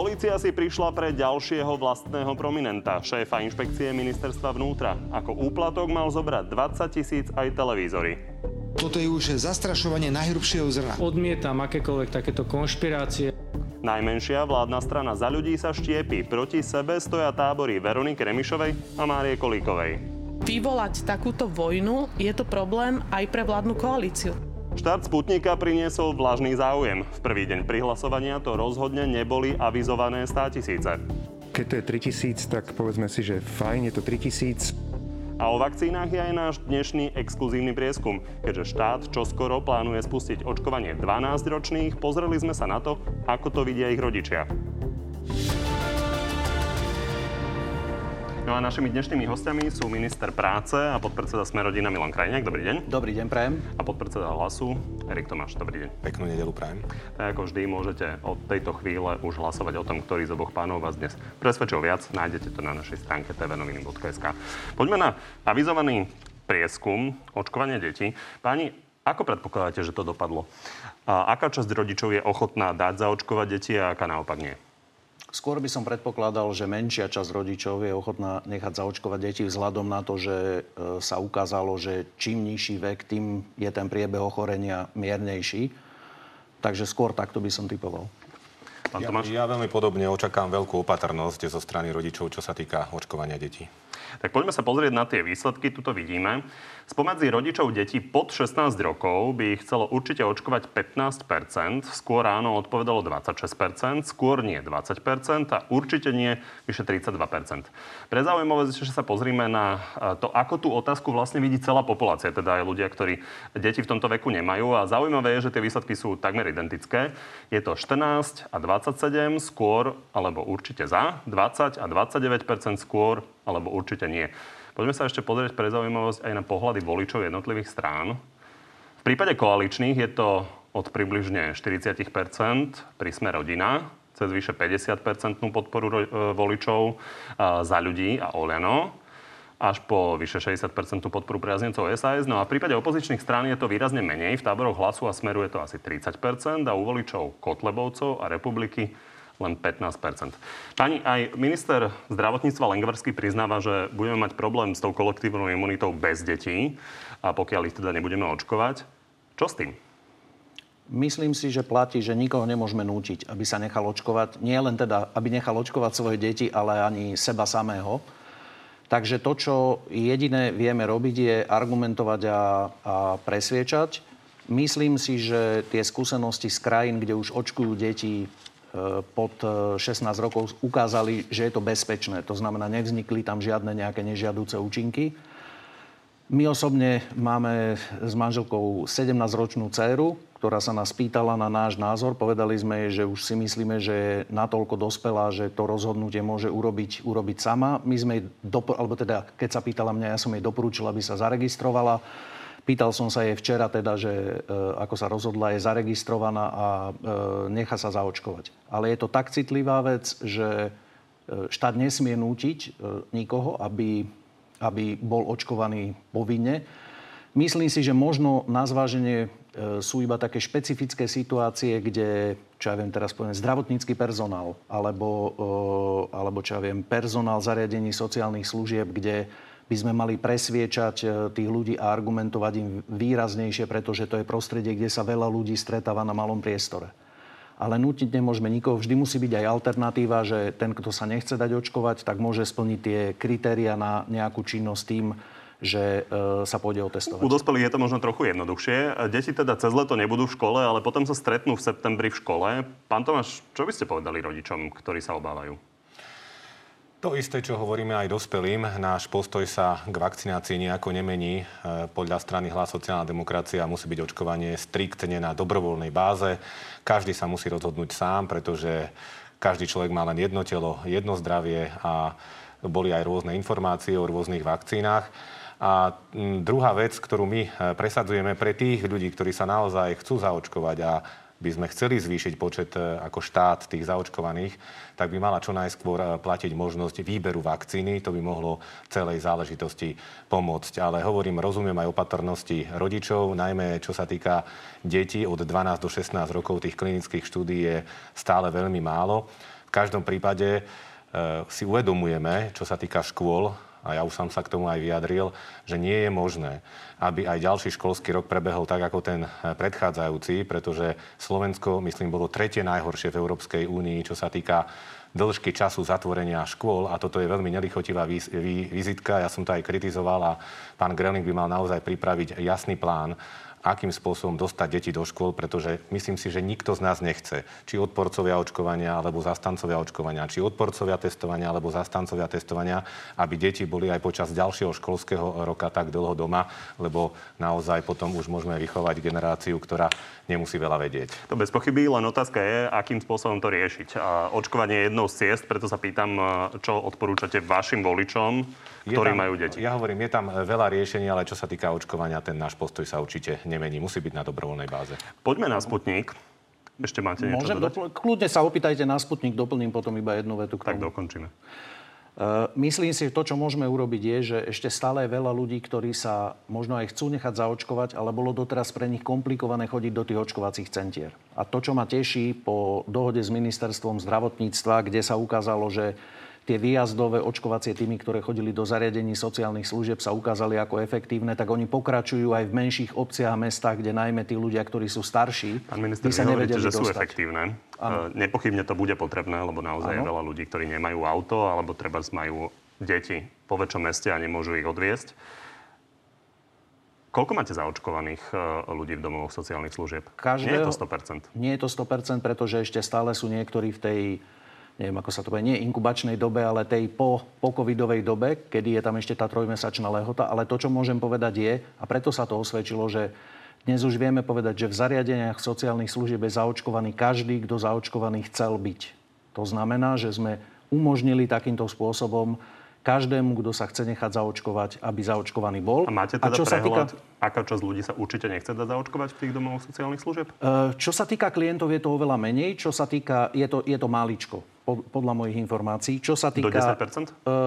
Polícia si prišla pre ďalšieho vlastného prominenta, šéfa inšpekcie ministerstva vnútra. Ako úplatok mal zobrať 20 tisíc aj televízory. Toto je už zastrašovanie najhrubšieho zrna. Odmietam akékoľvek takéto konšpirácie. Najmenšia vládna strana za ľudí sa štiepi. Proti sebe stoja tábory Veroniky Remišovej a Márie Kolíkovej. Vyvolať takúto vojnu je to problém aj pre vládnu koalíciu. Štart Sputnika priniesol vlažný záujem. V prvý deň prihlasovania to rozhodne neboli avizované 100 tisíce. Keď to je 3000, tak povedzme si, že fajn, je to 3000. A o vakcínach je aj náš dnešný exkluzívny prieskum. Keďže štát čoskoro plánuje spustiť očkovanie 12-ročných, pozreli sme sa na to, ako to vidia ich rodičia. No a našimi dnešnými hostiami sú minister práce a podpredseda Smerodina Milan Krajniak. Dobrý deň. Dobrý deň, prajem. A podpredseda Hlasu Erik Tomáš. Dobrý deň. Peknú nedelu prajem. Tak ako vždy môžete od tejto chvíle už hlasovať o tom, ktorý z oboch pánov vás dnes presvedčil viac. Nájdete to na našej stránke tvnoviny.sk. Poďme na avizovaný prieskum očkovania detí. Páni, ako predpokladáte, že to dopadlo? A aká časť rodičov je ochotná dať zaočkovať deti a aká naopak nie? Skôr by som predpokladal, že menšia časť rodičov je ochotná nechať zaočkovať deti vzhľadom na to, že e, sa ukázalo, že čím nižší vek, tým je ten priebeh ochorenia miernejší. Takže skôr takto by som typoval. Pán Ja, ja veľmi podobne očakám veľkú opatrnosť zo strany rodičov, čo sa týka očkovania detí. Tak poďme sa pozrieť na tie výsledky. Tuto vidíme. Spomedzi rodičov detí pod 16 rokov by ich chcelo určite očkovať 15% skôr áno odpovedalo 26% skôr nie 20% a určite nie vyše 32 Pre zaujímavosť, že sa pozrime na e, to, ako tú otázku vlastne vidí celá populácia, teda aj ľudia, ktorí deti v tomto veku nemajú. A zaujímavé je, že tie výsledky sú takmer identické. Je to 14 a 27 skôr alebo určite za, 20 a 29% skôr alebo určite nie. Poďme sa ešte pozrieť pre zaujímavosť aj na pohľady voličov jednotlivých strán. V prípade koaličných je to od približne 40 pri sme rodina, cez vyše 50 podporu e, voličov e, za ľudí a Oľano až po vyše 60% podporu priaznencov SAS. No a v prípade opozičných strán je to výrazne menej. V táboroch hlasu a smeru je to asi 30% a u voličov Kotlebovcov a republiky len 15 Pani, aj minister zdravotníctva Lengvarský priznáva, že budeme mať problém s tou kolektívnou imunitou bez detí, a pokiaľ ich teda nebudeme očkovať. Čo s tým? Myslím si, že platí, že nikoho nemôžeme nútiť, aby sa nechal očkovať. Nie len teda, aby nechal očkovať svoje deti, ale ani seba samého. Takže to, čo jediné vieme robiť, je argumentovať a, a presviečať. Myslím si, že tie skúsenosti z krajín, kde už očkujú deti pod 16 e, rokov ukázali, že je to bezpečné. To znamená, nevznikli tam žiadne nejaké nežiaduce účinky. My osobne máme s manželkou 17-ročnú dceru, ktorá sa nás pýtala na náš názor. Povedali sme jej, že už si myslíme, že je natoľko dospelá, že to rozhodnutie môže urobiť, urobiť sama. My sme jej, dopor- alebo teda, keď sa pýtala mňa, ja som jej doporučil, aby sa zaregistrovala. Pýtal som sa jej včera teda, že e, ako sa rozhodla, je zaregistrovaná a e, nechá sa zaočkovať. Ale je to tak citlivá vec, že e, štát nesmie nútiť nikoho, aby, aby bol očkovaný povinne. Myslím si, že možno na zváženie sú iba také špecifické situácie, kde, čo ja viem teraz poviem, zdravotnícky personál alebo, alebo čo ja viem, personál zariadení sociálnych služieb, kde by sme mali presviečať e, tých ľudí a argumentovať im výraznejšie, pretože to je prostredie, kde sa veľa ľudí stretáva na malom priestore. Ale nutiť nemôžeme nikoho. Vždy musí byť aj alternatíva, že ten, kto sa nechce dať očkovať, tak môže splniť tie kritéria na nejakú činnosť tým, že e, sa pôjde otestovať. U dospelých je to možno trochu jednoduchšie. Deti teda cez leto nebudú v škole, ale potom sa stretnú v septembri v škole. Pán Tomáš, čo by ste povedali rodičom, ktorí sa obávajú? To isté, čo hovoríme aj dospelým, náš postoj sa k vakcinácii nejako nemení. E, podľa strany Hlas sociálna demokracia musí byť očkovanie striktne na dobrovoľnej báze. Každý sa musí rozhodnúť sám, pretože každý človek má len jedno telo, jedno zdravie a boli aj rôzne informácie o rôznych vakcínach. A druhá vec, ktorú my e, presadzujeme pre tých ľudí, ktorí sa naozaj chcú zaočkovať a by sme chceli zvýšiť počet e, ako štát tých zaočkovaných, tak by mala čo najskôr e, platiť možnosť výberu vakcíny. To by mohlo celej záležitosti pomôcť. Ale hovorím, rozumiem aj opatrnosti rodičov, najmä čo sa týka detí od 12 do 16 rokov tých klinických štúdí je stále veľmi málo. V každom prípade si uvedomujeme, čo sa týka škôl, a ja už som sa k tomu aj vyjadril, že nie je možné, aby aj ďalší školský rok prebehol tak, ako ten predchádzajúci, pretože Slovensko, myslím, bolo tretie najhoršie v Európskej únii, čo sa týka dĺžky času zatvorenia škôl a toto je veľmi nelichotivá vizitka. Ja som to aj kritizoval a pán Greling by mal naozaj pripraviť jasný plán, akým spôsobom dostať deti do škôl, pretože myslím si, že nikto z nás nechce, či odporcovia očkovania alebo zastancovia očkovania, či odporcovia testovania alebo zastancovia testovania, aby deti boli aj počas ďalšieho školského roka tak dlho doma, lebo naozaj potom už môžeme vychovať generáciu, ktorá nemusí veľa vedieť. To bez pochyby, len otázka je, akým spôsobom to riešiť. A očkovanie je jednou z ciest, preto sa pýtam, čo odporúčate vašim voličom, ktorí tam, majú deti. Ja hovorím, je tam veľa riešení, ale čo sa týka očkovania, ten náš postoj sa určite nemení. Musí byť na dobrovoľnej báze. Poďme na Sputnik. Ešte máte niečo Môžem dodať? Dopl- kľudne sa opýtajte na Sputnik, doplním potom iba jednu vetu k Tak tomu. dokončíme. Uh, myslím si, že to, čo môžeme urobiť, je, že ešte stále je veľa ľudí, ktorí sa možno aj chcú nechať zaočkovať, ale bolo doteraz pre nich komplikované chodiť do tých očkovacích centier. A to, čo ma teší po dohode s ministerstvom zdravotníctva, kde sa ukázalo, že tie výjazdové očkovacie týmy, ktoré chodili do zariadení sociálnych služieb, sa ukázali ako efektívne, tak oni pokračujú aj v menších obciach a mestách, kde najmä tí ľudia, ktorí sú starší, Pán minister, by sa vy hovoríte, nevedeli že sú dostať. efektívne. Ano. Nepochybne to bude potrebné, lebo naozaj je Áno. veľa ľudí, ktorí nemajú auto alebo treba majú deti po väčšom meste a nemôžu ich odviesť. Koľko máte zaočkovaných e, ľudí v domovoch sociálnych služieb? Nie je to 100%. Nie je to 100%, pretože ešte stále sú niektorí v tej neviem, ako sa to povie, nie inkubačnej dobe, ale tej po, po covidovej dobe, kedy je tam ešte tá trojmesačná lehota. Ale to, čo môžem povedať je, a preto sa to osvedčilo, že dnes už vieme povedať, že v zariadeniach sociálnych služieb je zaočkovaný každý, kto zaočkovaný chcel byť. To znamená, že sme umožnili takýmto spôsobom každému, kto sa chce nechať zaočkovať, aby zaočkovaný bol. A máte teda prehľad, aká časť ľudí sa určite nechce dať zaočkovať v tých domovoch sociálnych služieb? E, Čo sa týka klientov, je to oveľa menej. Čo sa týka, je to, je to máličko, podľa mojich informácií. Čo sa Do týka... 10%? E,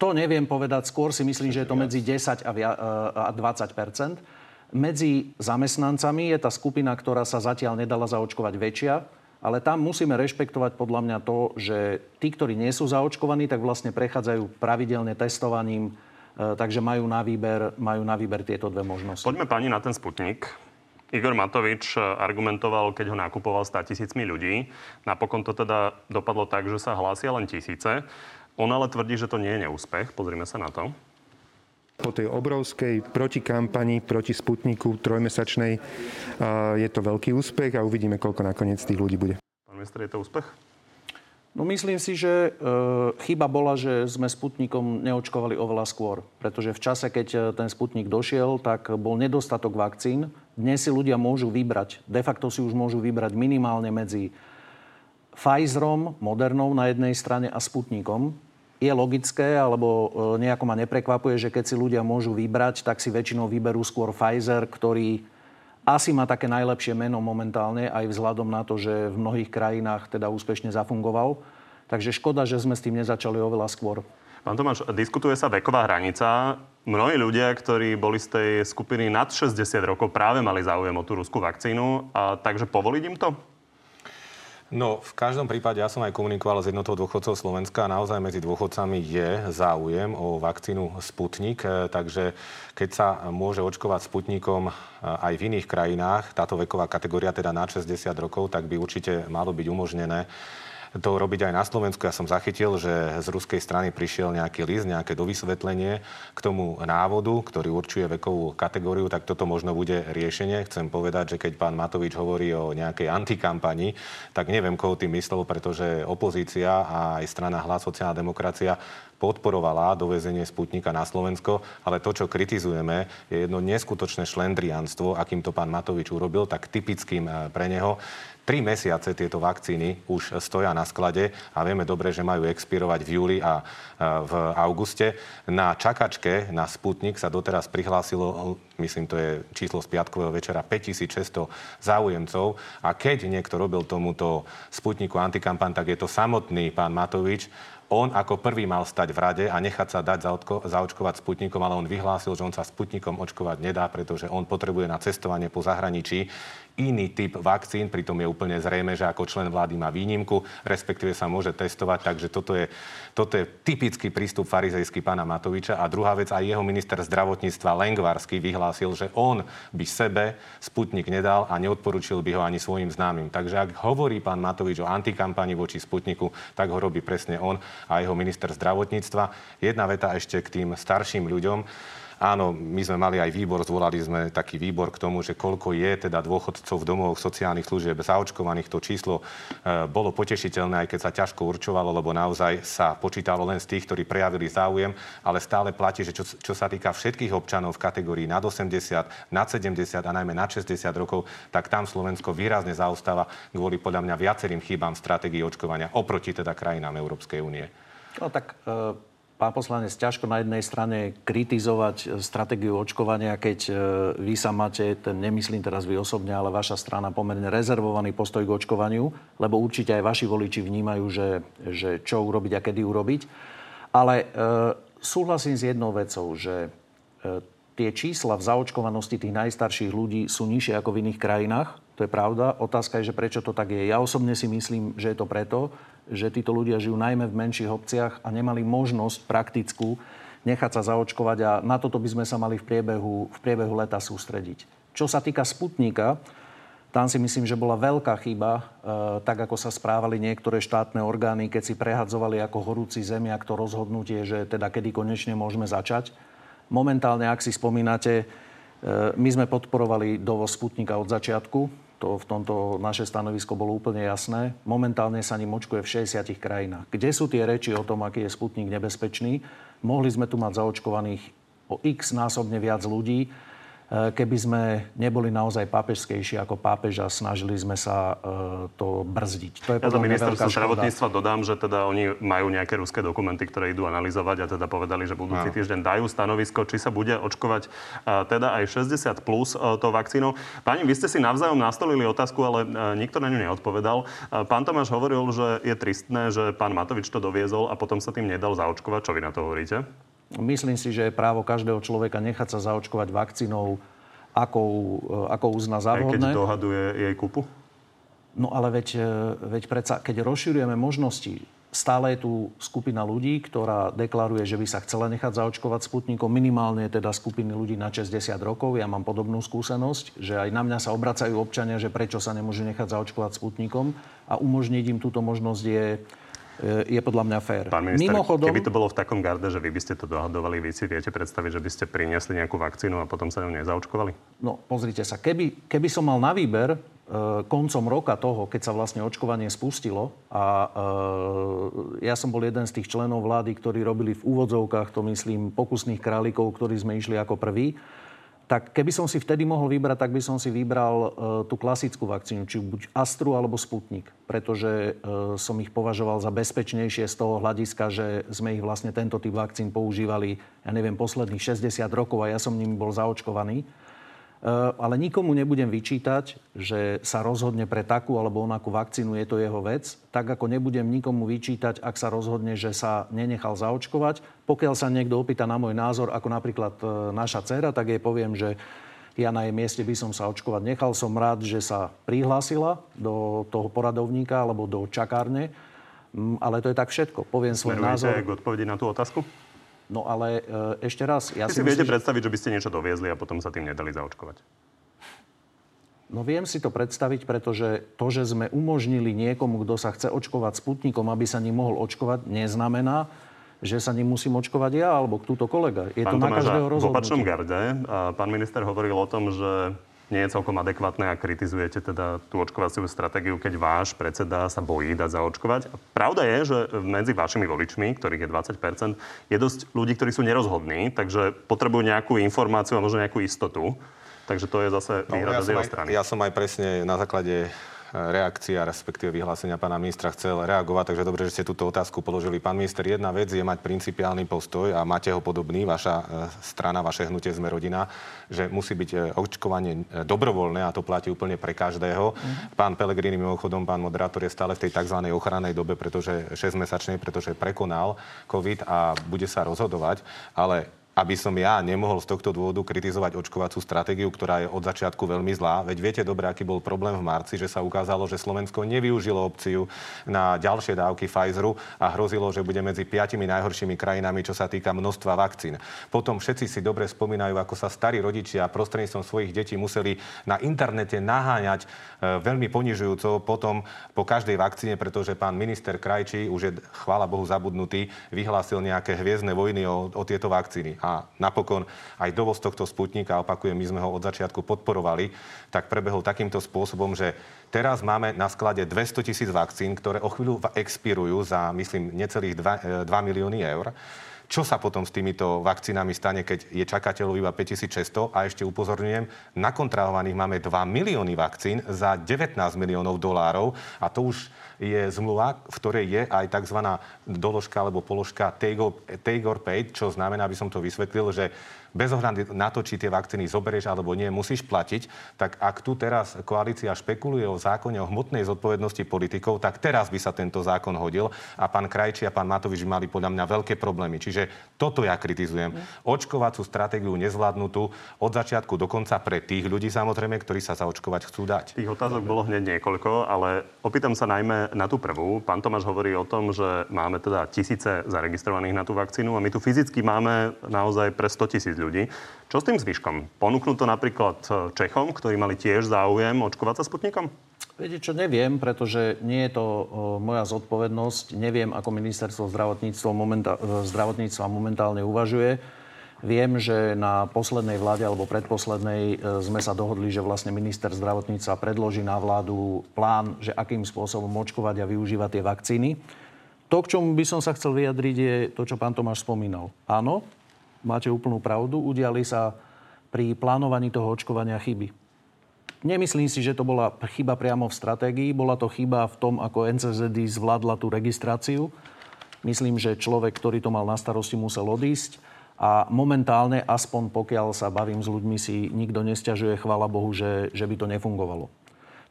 to neviem povedať. Skôr si myslím, že je to medzi 10 a, via, e, a 20% Medzi zamestnancami je tá skupina, ktorá sa zatiaľ nedala zaočkovať väčšia, ale tam musíme rešpektovať podľa mňa to, že tí, ktorí nie sú zaočkovaní, tak vlastne prechádzajú pravidelne testovaním, e, takže majú na výber, majú na výber tieto dve možnosti. Poďme pani na ten Sputnik. Igor Matovič e, argumentoval, keď ho nakupoval 100 tisícmi ľudí. Napokon to teda dopadlo tak, že sa hlásia len tisíce. On ale tvrdí, že to nie je neúspech. Pozrime sa na to. Po tej obrovskej protikampani proti Sputniku trojmesačnej a je to veľký úspech a uvidíme, koľko nakoniec tých ľudí bude. Pán minister, je to úspech? No myslím si, že e, chyba bola, že sme Sputnikom neočkovali oveľa skôr. Pretože v čase, keď e, ten Sputnik došiel, tak bol nedostatok vakcín. Dnes si ľudia môžu vybrať, de facto si už môžu vybrať minimálne medzi Pfizerom, Modernou na jednej strane a Sputnikom. Je logické, alebo e, nejako ma neprekvapuje, že keď si ľudia môžu vybrať, tak si väčšinou vyberú skôr Pfizer, ktorý asi má také najlepšie meno momentálne, aj vzhľadom na to, že v mnohých krajinách teda úspešne zafungoval. Takže škoda, že sme s tým nezačali oveľa skôr. Pán Tomáš, diskutuje sa veková hranica. Mnohí ľudia, ktorí boli z tej skupiny nad 60 rokov, práve mali záujem o tú ruskú vakcínu. A, takže povoliť im to? No, v každom prípade ja som aj komunikoval s jednotou dôchodcov Slovenska a naozaj medzi dôchodcami je záujem o vakcínu Sputnik, e, takže keď sa môže očkovať Sputnikom e, aj v iných krajinách, táto veková kategória teda na 60 rokov, tak by určite malo byť umožnené to robiť aj na Slovensku. Ja som zachytil, že z ruskej strany prišiel nejaký list, nejaké dovysvetlenie k tomu návodu, ktorý určuje vekovú kategóriu, tak toto možno bude riešenie. Chcem povedať, že keď pán Matovič hovorí o nejakej antikampani, tak neviem, koho tým myslel, pretože opozícia a aj strana Hlas sociálna demokracia podporovala dovezenie Sputnika na Slovensko, ale to, čo kritizujeme, je jedno neskutočné šlendrianstvo, akým to pán Matovič urobil, tak typickým eh, pre neho. Tri mesiace tieto vakcíny už stoja na sklade a vieme dobre, že majú expirovať v júli a v auguste. Na čakačke na Sputnik sa doteraz prihlásilo, myslím, to je číslo z piatkového večera, 5600 záujemcov. A keď niekto robil tomuto Sputniku antikampan, tak je to samotný pán Matovič. On ako prvý mal stať v rade a nechať sa dať zaočko- zaočkovať Sputnikom, ale on vyhlásil, že on sa Sputnikom očkovať nedá, pretože on potrebuje na cestovanie po zahraničí iný typ vakcín, pritom je úplne zrejme, že ako člen vlády má výnimku, respektíve sa môže testovať, takže toto je, toto je typický prístup farizejský pána Matoviča. A druhá vec, aj jeho minister zdravotníctva Lengvarsky vyhlásil, že on by sebe Sputnik nedal a neodporučil by ho ani svojim známym. Takže ak hovorí pán Matovič o antikampani voči Sputniku, tak ho robí presne on a jeho minister zdravotníctva. Jedna veta ešte k tým starším ľuďom. Áno, my sme mali aj výbor, zvolali sme taký výbor k tomu, že koľko je teda dôchodcov v domovoch sociálnych služieb zaočkovaných. To číslo e, bolo potešiteľné, aj keď sa ťažko určovalo, lebo naozaj sa počítalo len z tých, ktorí prejavili záujem, ale stále platí, že čo, čo sa týka všetkých občanov v kategórii nad 80, nad 70 a najmä nad 60 rokov, tak tam Slovensko výrazne zaostáva kvôli podľa mňa viacerým chybám v stratégii očkovania oproti teda krajinám Európskej únie. No tak e, pán poslanec, ťažko na jednej strane kritizovať e, stratégiu očkovania, keď e, vy sa máte, ten nemyslím teraz vy osobne, ale vaša strana pomerne rezervovaný postoj k očkovaniu, lebo určite aj vaši voliči vnímajú, že, že čo urobiť a kedy urobiť. Ale e, súhlasím s jednou vecou, že e, tie čísla v zaočkovanosti tých najstarších ľudí sú nižšie ako v iných krajinách. To je pravda. Otázka je, že prečo to tak je. Ja osobne si myslím, že je to preto, že títo ľudia žijú najmä v menších obciach a nemali možnosť praktickú nechať sa zaočkovať a na toto by sme sa mali v priebehu, v priebehu leta sústrediť. Čo sa týka Sputnika, tam si myslím, že bola veľká chyba, e, tak ako sa správali niektoré štátne orgány, keď si prehadzovali ako horúci zemiak to rozhodnutie, že teda kedy konečne môžeme začať. Momentálne, ak si spomínate, e, my sme podporovali dovoz Sputnika od začiatku. To v tomto naše stanovisko bolo úplne jasné. Momentálne sa ním očkuje v 60 krajinách. Kde sú tie reči o tom, aký je Sputnik nebezpečný? Mohli sme tu mať zaočkovaných o x násobne viac ľudí keby sme neboli naozaj pápežskejší ako pápež a snažili sme sa eh, to brzdiť. To je ja to ministerstvo zdravotníctva dodám, že teda oni majú nejaké ruské dokumenty, ktoré idú analyzovať a teda povedali, že budúci no. týždeň dajú stanovisko, či sa bude očkovať eh, teda aj 60 plus to vakcínou. Pani, vy ste si navzájom nastolili otázku, ale nikto na ňu neodpovedal. Pán Tomáš hovoril, že je tristné, že pán Matovič to doviezol a potom sa tým nedal zaočkovať. Čo vy na to hovoríte? Myslím si, že je právo každého človeka nechať sa zaočkovať vakcínou, ako, ako uzná za vhodné. Aj keď dohaduje jej kupu? No ale veď, veď predsa, keď rozširujeme možnosti, stále je tu skupina ľudí, ktorá deklaruje, že by sa chcela nechať zaočkovať Sputnikom. Minimálne teda skupiny ľudí na 60 rokov. Ja mám podobnú skúsenosť, že aj na mňa sa obracajú občania, že prečo sa nemôžu nechať zaočkovať Sputnikom a umožniť im túto možnosť je je podľa mňa fér. Pán minister, Mimochodom, keby to bolo v takom garde, že vy by ste to dohadovali, vy si viete predstaviť, že by ste priniesli nejakú vakcínu a potom sa ňou nezaučkovali? No, pozrite sa, keby, keby som mal na výber e, koncom roka toho, keď sa vlastne očkovanie spustilo a e, ja som bol jeden z tých členov vlády, ktorí robili v úvodzovkách, to myslím, pokusných králikov, ktorí sme išli ako prví, tak keby som si vtedy mohol vybrať, tak by som si vybral e, tú klasickú vakcínu, či buď Astru alebo Sputnik, pretože e, som ich považoval za bezpečnejšie z toho hľadiska, že sme ich vlastne tento typ vakcín používali, ja neviem, posledných 60 rokov a ja som nimi bol zaočkovaný. Eh, ale nikomu nebudem vyčítať, že sa rozhodne pre takú alebo onakú vakcínu, je to jeho vec. Tak ako nebudem nikomu vyčítať, ak sa rozhodne, že sa nenechal zaočkovať. Pokiaľ sa niekto opýta na môj názor, ako napríklad eh, naša dcera, tak jej poviem, že ja na jej mieste by som sa očkovať nechal. Som rád, že sa prihlásila do toho poradovníka alebo do čakárne. Mm, ale to je tak všetko. Poviem svoj Smerujete názor. k odpovedi na tú otázku? No ale e, ešte raz... Ja si, si viete že... predstaviť, že by ste niečo doviezli a potom sa tým nedali zaočkovať? No viem si to predstaviť, pretože to, že sme umožnili niekomu, kto sa chce očkovať Sputnikom, aby sa ním mohol očkovať, neznamená, že sa ním musím očkovať ja alebo túto kolega. Je pán to Tomáš, na každého rozhodnutie. V opačnom garde pán minister hovoril o tom, že nie je celkom adekvátne a kritizujete teda tú očkovaciu stratégiu, keď váš predseda sa bojí dať zaočkovať. Pravda je, že medzi vašimi voličmi, ktorých je 20% je dosť ľudí, ktorí sú nerozhodní, takže potrebujú nejakú informáciu a možno nejakú istotu. Takže to je zase no, výhrada no, ja z jeho strany. Ja som aj presne na základe reakcia, respektíve vyhlásenia pána ministra chcel reagovať, takže dobre, že ste túto otázku položili. Pán minister, jedna vec je mať principiálny postoj a máte ho podobný, vaša e, strana, vaše hnutie sme rodina, že musí byť e, očkovanie dobrovoľné a to platí úplne pre každého. Mm-hmm. Pán Pelegrini, mimochodom, pán moderátor je stále v tej tzv. ochrannej dobe, pretože 6-mesačnej, pretože prekonal COVID a bude sa rozhodovať, ale aby som ja nemohol z tohto dôvodu kritizovať očkovacú stratégiu, ktorá je od začiatku veľmi zlá. Veď viete dobre, aký bol problém v marci, že sa ukázalo, že Slovensko nevyužilo opciu na ďalšie dávky Pfizeru a hrozilo, že bude medzi piatimi najhoršími krajinami, čo sa týka množstva vakcín. Potom všetci si dobre spomínajú, ako sa starí rodičia prostredníctvom svojich detí museli na internete naháňať e, veľmi ponižujúco potom po každej vakcíne, pretože pán minister Krajčí, už je chvála Bohu zabudnutý, vyhlásil nejaké hviezdne vojny o, o tieto vakcíny a napokon aj dovoz tohto sputnika, opakujem, my sme ho od začiatku podporovali, tak prebehol takýmto spôsobom, že teraz máme na sklade 200 tisíc vakcín, ktoré o chvíľu expirujú za, myslím, necelých 2, 2 e, milióny eur. Čo sa potom s týmito vakcínami stane, keď je čakateľov iba 5600? A ešte upozorňujem, nakontrahovaných máme 2 milióny vakcín za 19 miliónov dolárov a to už je zmluva, v ktorej je aj tzv. doložka alebo položka take or paid, čo znamená, aby som to vysvetlil, že bez ohľadu na to, či tie vakcíny zoberieš alebo nie, musíš platiť, tak ak tu teraz koalícia špekuluje o zákone o hmotnej zodpovednosti politikov, tak teraz by sa tento zákon hodil a pán Krajči a pán Matovič mali podľa mňa veľké problémy. Čiže toto ja kritizujem. Očkovacú stratégiu nezvládnutú od začiatku do konca pre tých ľudí samozrejme, ktorí sa zaočkovať chcú dať. Tých otázok bolo hneď niekoľko, ale opýtam sa najmä na tú prvú. Pán Tomáš hovorí o tom, že máme teda tisíce zaregistrovaných na tú vakcínu a my tu fyzicky máme naozaj pre 100 tisíc ľudí. Čo s tým zvyškom? Ponúknú to napríklad e, Čechom, ktorí mali tiež záujem očkovať sa Sputnikom? Viete čo, neviem, pretože nie je to o, moja zodpovednosť. Neviem, ako ministerstvo zdravotníctva, momentá- e, zdravotníctva momentálne uvažuje. Viem, že na poslednej vláde alebo predposlednej e, sme sa dohodli, že vlastne minister zdravotníctva predloží na vládu plán, že akým spôsobom očkovať a využívať tie vakcíny. To, k čomu by som sa chcel vyjadriť, je to, čo pán Tomáš spomínal. Áno, máte úplnú pravdu, udiali sa pri plánovaní toho očkovania chyby. Nemyslím si, že to bola chyba priamo v stratégii, bola to chyba v tom, ako NCZD zvládla tú registráciu. Myslím, že človek, ktorý to mal na starosti, musel odísť. A momentálne, aspoň pokiaľ sa bavím s ľuďmi, si nikto nestiažuje, chvála Bohu, že, že by to nefungovalo.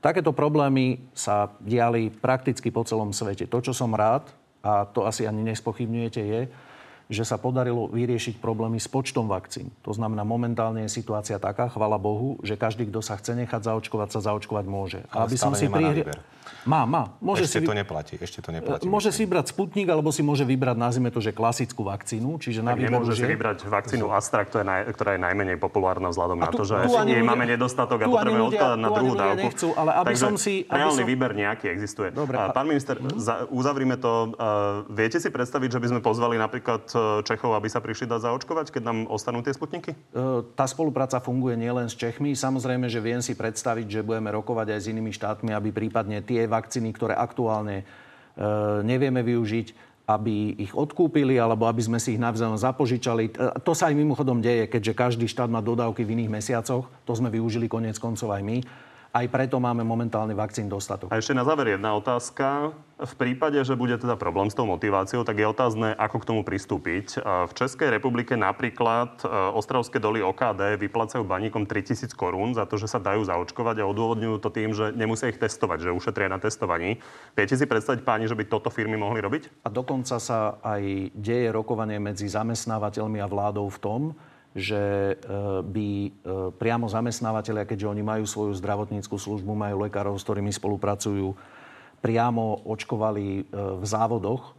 Takéto problémy sa diali prakticky po celom svete. To, čo som rád, a to asi ani nespochybňujete, je, že sa podarilo vyriešiť problémy s počtom vakcín. To znamená, momentálne je situácia taká, chvala Bohu, že každý, kto sa chce nechať zaočkovať, sa zaočkovať môže. Ale aby som si prihri... Má, má. Môže ešte si... to neplatí. Ešte to neplatí. Môže si vybrať Sputnik, alebo si môže vybrať, nazvime to, že klasickú vakcínu. Čiže na výber nemôže si vybrať vakcínu Astra, ktorá je, naj, ktorá je najmenej populárna vzhľadom na to, že jej máme nedostatok a potrebujeme odkladať na druhú dávku. Nechcú, ale aby Takže som si... Aby reálny som... výber nejaký existuje. Dobre, a... Pán minister, mm-hmm. za, uzavrime to. Uh, viete si predstaviť, že by sme pozvali napríklad e, Čechov, aby sa prišli dať zaočkovať, keď nám ostanú tie sputniky? Uh, tá spolupráca funguje nielen s Čechmi. Samozrejme, že viem si predstaviť, že budeme rokovať aj s inými štátmi, aby prípadne tie vakcíny, ktoré aktuálne e, nevieme využiť, aby ich odkúpili alebo aby sme si ich navzájom zapožičali. E, to sa aj mimochodom deje, keďže každý štát má dodávky v iných mesiacoch. To sme využili konec koncov aj my. Aj preto máme momentálne vakcín dostatok. A ešte na záver jedna otázka. V prípade, že bude teda problém s tou motiváciou, tak je otázne, ako k tomu pristúpiť. V Českej republike napríklad e, Ostravské doly OKD vyplacajú baníkom 3000 korún za to, že sa dajú zaočkovať a odôvodňujú to tým, že nemusia ich testovať, že ušetria na testovaní. Viete si predstaviť, páni, že by toto firmy mohli robiť? A dokonca sa aj deje rokovanie medzi zamestnávateľmi a vládou v tom, že e, by e, priamo zamestnávateľia, keďže oni majú svoju zdravotníckú službu, majú lekárov, s ktorými spolupracujú, priamo očkovali e, v závodoch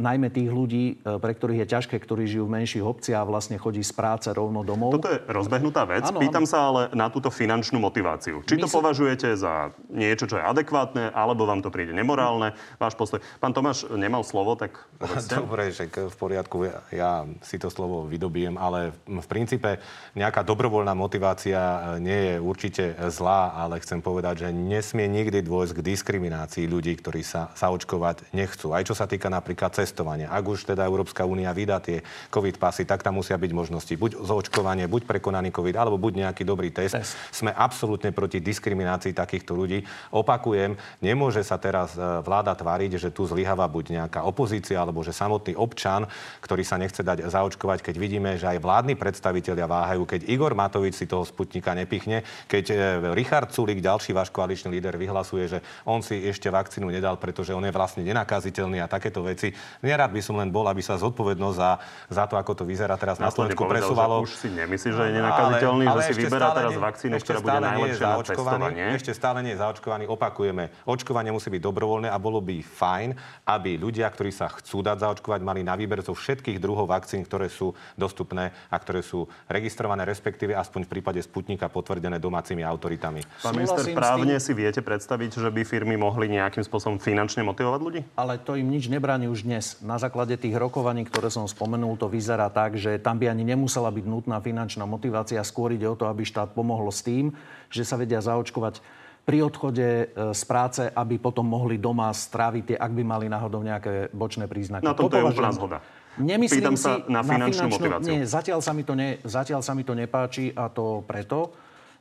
najmä tých ľudí, e, pre ktorých je ťažké, ktorí žijú v menších obciach a vlastne chodí z práce rovno domov. Toto je rozbehnutá vec. Ano, Pýtam ano. sa ale na túto finančnú motiváciu. Či My to si... považujete za niečo, čo je adekvátne, alebo vám to príde nemorálne? Váš postoj. Pán Tomáš nemal slovo, tak povedzte. Dobre, že v poriadku, ja si to slovo vydobiem, ale v princípe nejaká dobrovoľná motivácia e, nie je určite zlá, ale chcem povedať, že nesmie nikdy dôjsť k diskriminácii ľudí, ktorí sa zaočkovať nechcú. Aj čo sa týka napríklad napríklad cestovanie. Ak už teda Európska únia vydá tie COVID pasy, tak tam musia byť možnosti buď zoočkovanie, buď prekonaný COVID, alebo buď nejaký dobrý test. test. Sme absolútne proti diskriminácii takýchto ľudí. Opakujem, nemôže sa teraz e, vláda tváriť, že tu zlyháva buď nejaká opozícia, alebo že samotný občan, ktorý sa nechce dať zaočkovať, keď vidíme, že aj vládni predstavitelia váhajú, keď Igor Matovič si toho sputnika nepichne, keď e, Richard Sulik, ďalší váš koaličný líder, vyhlasuje, že on si ešte vakcínu nedal, pretože on je vlastne nenakaziteľný a takéto veci. Nerad by som len bol, aby sa zodpovednosť za, za to, ako to vyzerá teraz na Slovensku presúvalo. Už si nemyslí, že je nenakaziteľný, ale, ale že si vyberá teraz vakcínu, ktorá bude najlepšia na testovanie. Ešte stále nie je zaočkovaný. Opakujeme, očkovanie musí byť dobrovoľné a bolo by fajn, aby ľudia, ktorí sa chcú dať zaočkovať, mali na výber zo všetkých druhov vakcín, ktoré sú dostupné a ktoré sú registrované, respektíve aspoň v prípade Sputnika potvrdené domácimi autoritami. Pán minister, právne si viete predstaviť, že by firmy mohli nejakým spôsobom finančne motivovať ľudí? Ale to im nič nebráni už dnes. Na základe tých rokovaní, ktoré som spomenul, to vyzerá tak, že tam by ani nemusela byť nutná finančná motivácia. Skôr ide o to, aby štát pomohol s tým, že sa vedia zaočkovať pri odchode e, z práce, aby potom mohli doma stráviť tie, ak by mali náhodou nejaké bočné príznaky. Na tom to je úplná zhoda. Nemyslím Pýtam sa si na finančnú, na finančnú motiváciu. Nie, zatiaľ sa, mi to ne, zatiaľ sa mi to nepáči a to preto,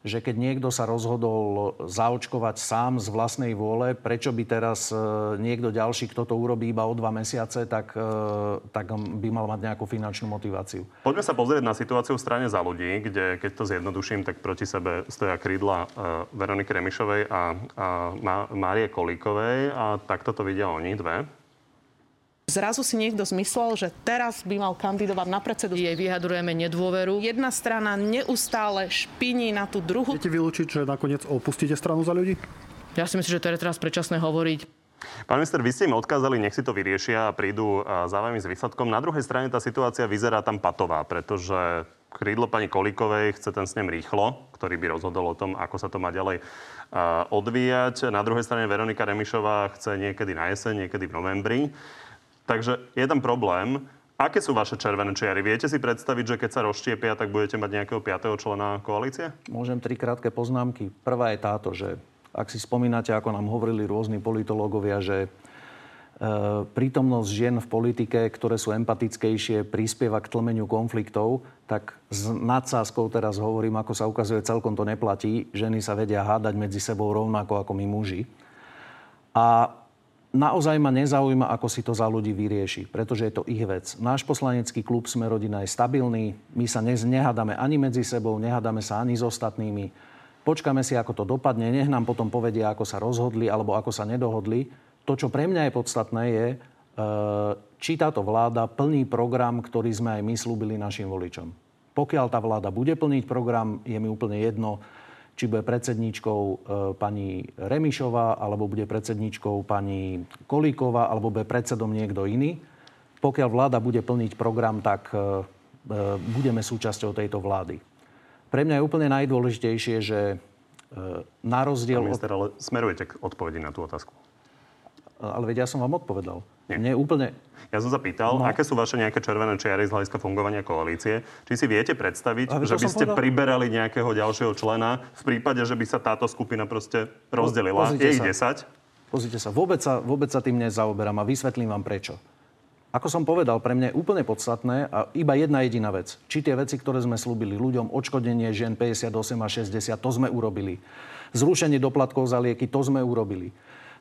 že keď niekto sa rozhodol zaočkovať sám z vlastnej vôle, prečo by teraz e, niekto ďalší, kto to urobí iba o dva mesiace, tak, e, tak by mal mať nejakú finančnú motiváciu. Poďme sa pozrieť na situáciu v strane za ľudí, kde, keď to zjednoduším, tak proti sebe stoja krídla e, Veroniky Remišovej a, a Márie Kolíkovej a takto to vidia oni dve. Zrazu si niekto zmyslel, že teraz by mal kandidovať na predsedu. Jej vyjadrujeme nedôveru. Jedna strana neustále špiní na tú druhú. Viete vylúčiť, že nakoniec opustíte stranu za ľudí? Ja si myslím, že to je teraz predčasné hovoriť. Pán minister, vy ste im odkázali, nech si to vyriešia a prídu za vami s výsledkom. Na druhej strane tá situácia vyzerá tam patová, pretože krídlo pani Kolíkovej chce ten snem rýchlo, ktorý by rozhodol o tom, ako sa to má ďalej odvíjať. Na druhej strane Veronika Remišová chce niekedy na jeseň, niekedy v novembri. Takže je tam problém. Aké sú vaše červené čiary? Viete si predstaviť, že keď sa rozštiepia, tak budete mať nejakého piatého člena koalície? Môžem tri krátke poznámky. Prvá je táto, že ak si spomínate, ako nám hovorili rôzni politológovia, že e, prítomnosť žien v politike, ktoré sú empatickejšie, prispieva k tlmeniu konfliktov, tak s nadsázkou teraz hovorím, ako sa ukazuje, celkom to neplatí. Ženy sa vedia hádať medzi sebou rovnako ako my muži. A naozaj ma nezaujíma, ako si to za ľudí vyrieši, pretože je to ich vec. Náš poslanecký klub Sme rodina je stabilný, my sa nehádame ani medzi sebou, nehádame sa ani s ostatnými. Počkáme si, ako to dopadne, nech nám potom povedia, ako sa rozhodli alebo ako sa nedohodli. To, čo pre mňa je podstatné, je, e, či táto vláda plní program, ktorý sme aj my slúbili našim voličom. Pokiaľ tá vláda bude plniť program, je mi úplne jedno, či bude predsedníčkou e, pani Remišová, alebo bude predsedníčkou pani Kolíková, alebo bude predsedom niekto iný. Pokiaľ vláda bude plniť program, tak e, e, budeme súčasťou tejto vlády. Pre mňa je úplne najdôležitejšie, že na rozdiel... Pán minister, ale smerujete k odpovedi na tú otázku. Ale veď ja som vám odpovedal. Nie. Nie úplne... Ja som sa pýtal, no. aké sú vaše nejaké červené čiary z hľadiska fungovania koalície. Či si viete predstaviť, že by ste povedal? priberali nejakého ďalšieho člena v prípade, že by sa táto skupina proste rozdelila? Pozrite Je ich 10? Pozrite sa vôbec, sa, vôbec sa tým nezaoberám a vysvetlím vám prečo. Ako som povedal, pre mňa je úplne podstatné a iba jedna jediná vec. Či tie veci, ktoré sme slúbili ľuďom, odškodnenie žien 58 a 60, to sme urobili. Zrušenie doplatkov za lieky, to sme urobili.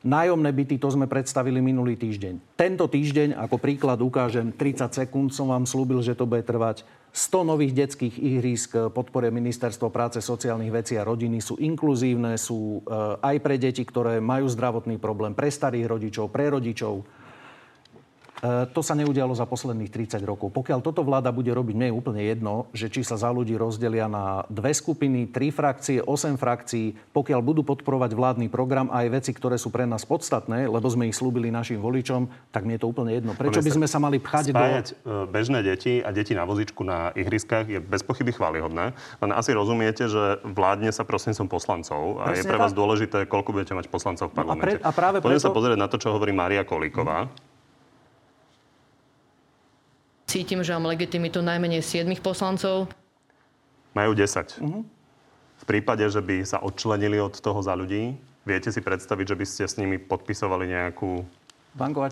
Nájomné byty, to sme predstavili minulý týždeň. Tento týždeň, ako príklad ukážem, 30 sekúnd som vám slúbil, že to bude trvať. 100 nových detských ihrísk podporuje Ministerstvo práce, sociálnych vecí a rodiny. Sú inkluzívne, sú eh, aj pre deti, ktoré majú zdravotný problém, pre starých rodičov, pre rodičov E, to sa neudialo za posledných 30 rokov. Pokiaľ toto vláda bude robiť, mne je úplne jedno, že či sa za ľudí rozdelia na dve skupiny, tri frakcie, osem frakcií, pokiaľ budú podporovať vládny program a aj veci, ktoré sú pre nás podstatné, lebo sme ich slúbili našim voličom, tak mi je to úplne jedno. Prečo by sme sa mali pchať Spájať do... E, bežné deti a deti na vozičku na ihriskách je bez pochyby chválihodné. Len asi rozumiete, že vládne sa prosím som poslancov a Presne je pre vás tak. dôležité, koľko budete mať poslancov v parlamente. No a, pre, a práve Poďme preto... sa pozrieť na to, čo hovorí Mária Kolíková. Hmm Cítim, že mám legitimitu najmenej 7 poslancov. Majú 10. Uh-huh. V prípade, že by sa odčlenili od toho za ľudí, viete si predstaviť, že by ste s nimi podpisovali nejakú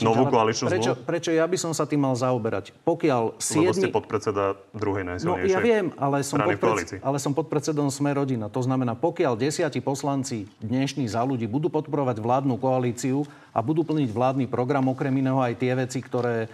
novú koaličnú prečo, zmluvu? prečo ja by som sa tým mal zaoberať? Pokiaľ Lebo ste siedmi... podpredseda druhej No najsilnejšej ja viem, ale som, podpred, ale som podpredsedom Sme rodina. To znamená, pokiaľ desiati poslanci dnešní za ľudí budú podporovať vládnu koalíciu a budú plniť vládny program, okrem iného aj tie veci, ktoré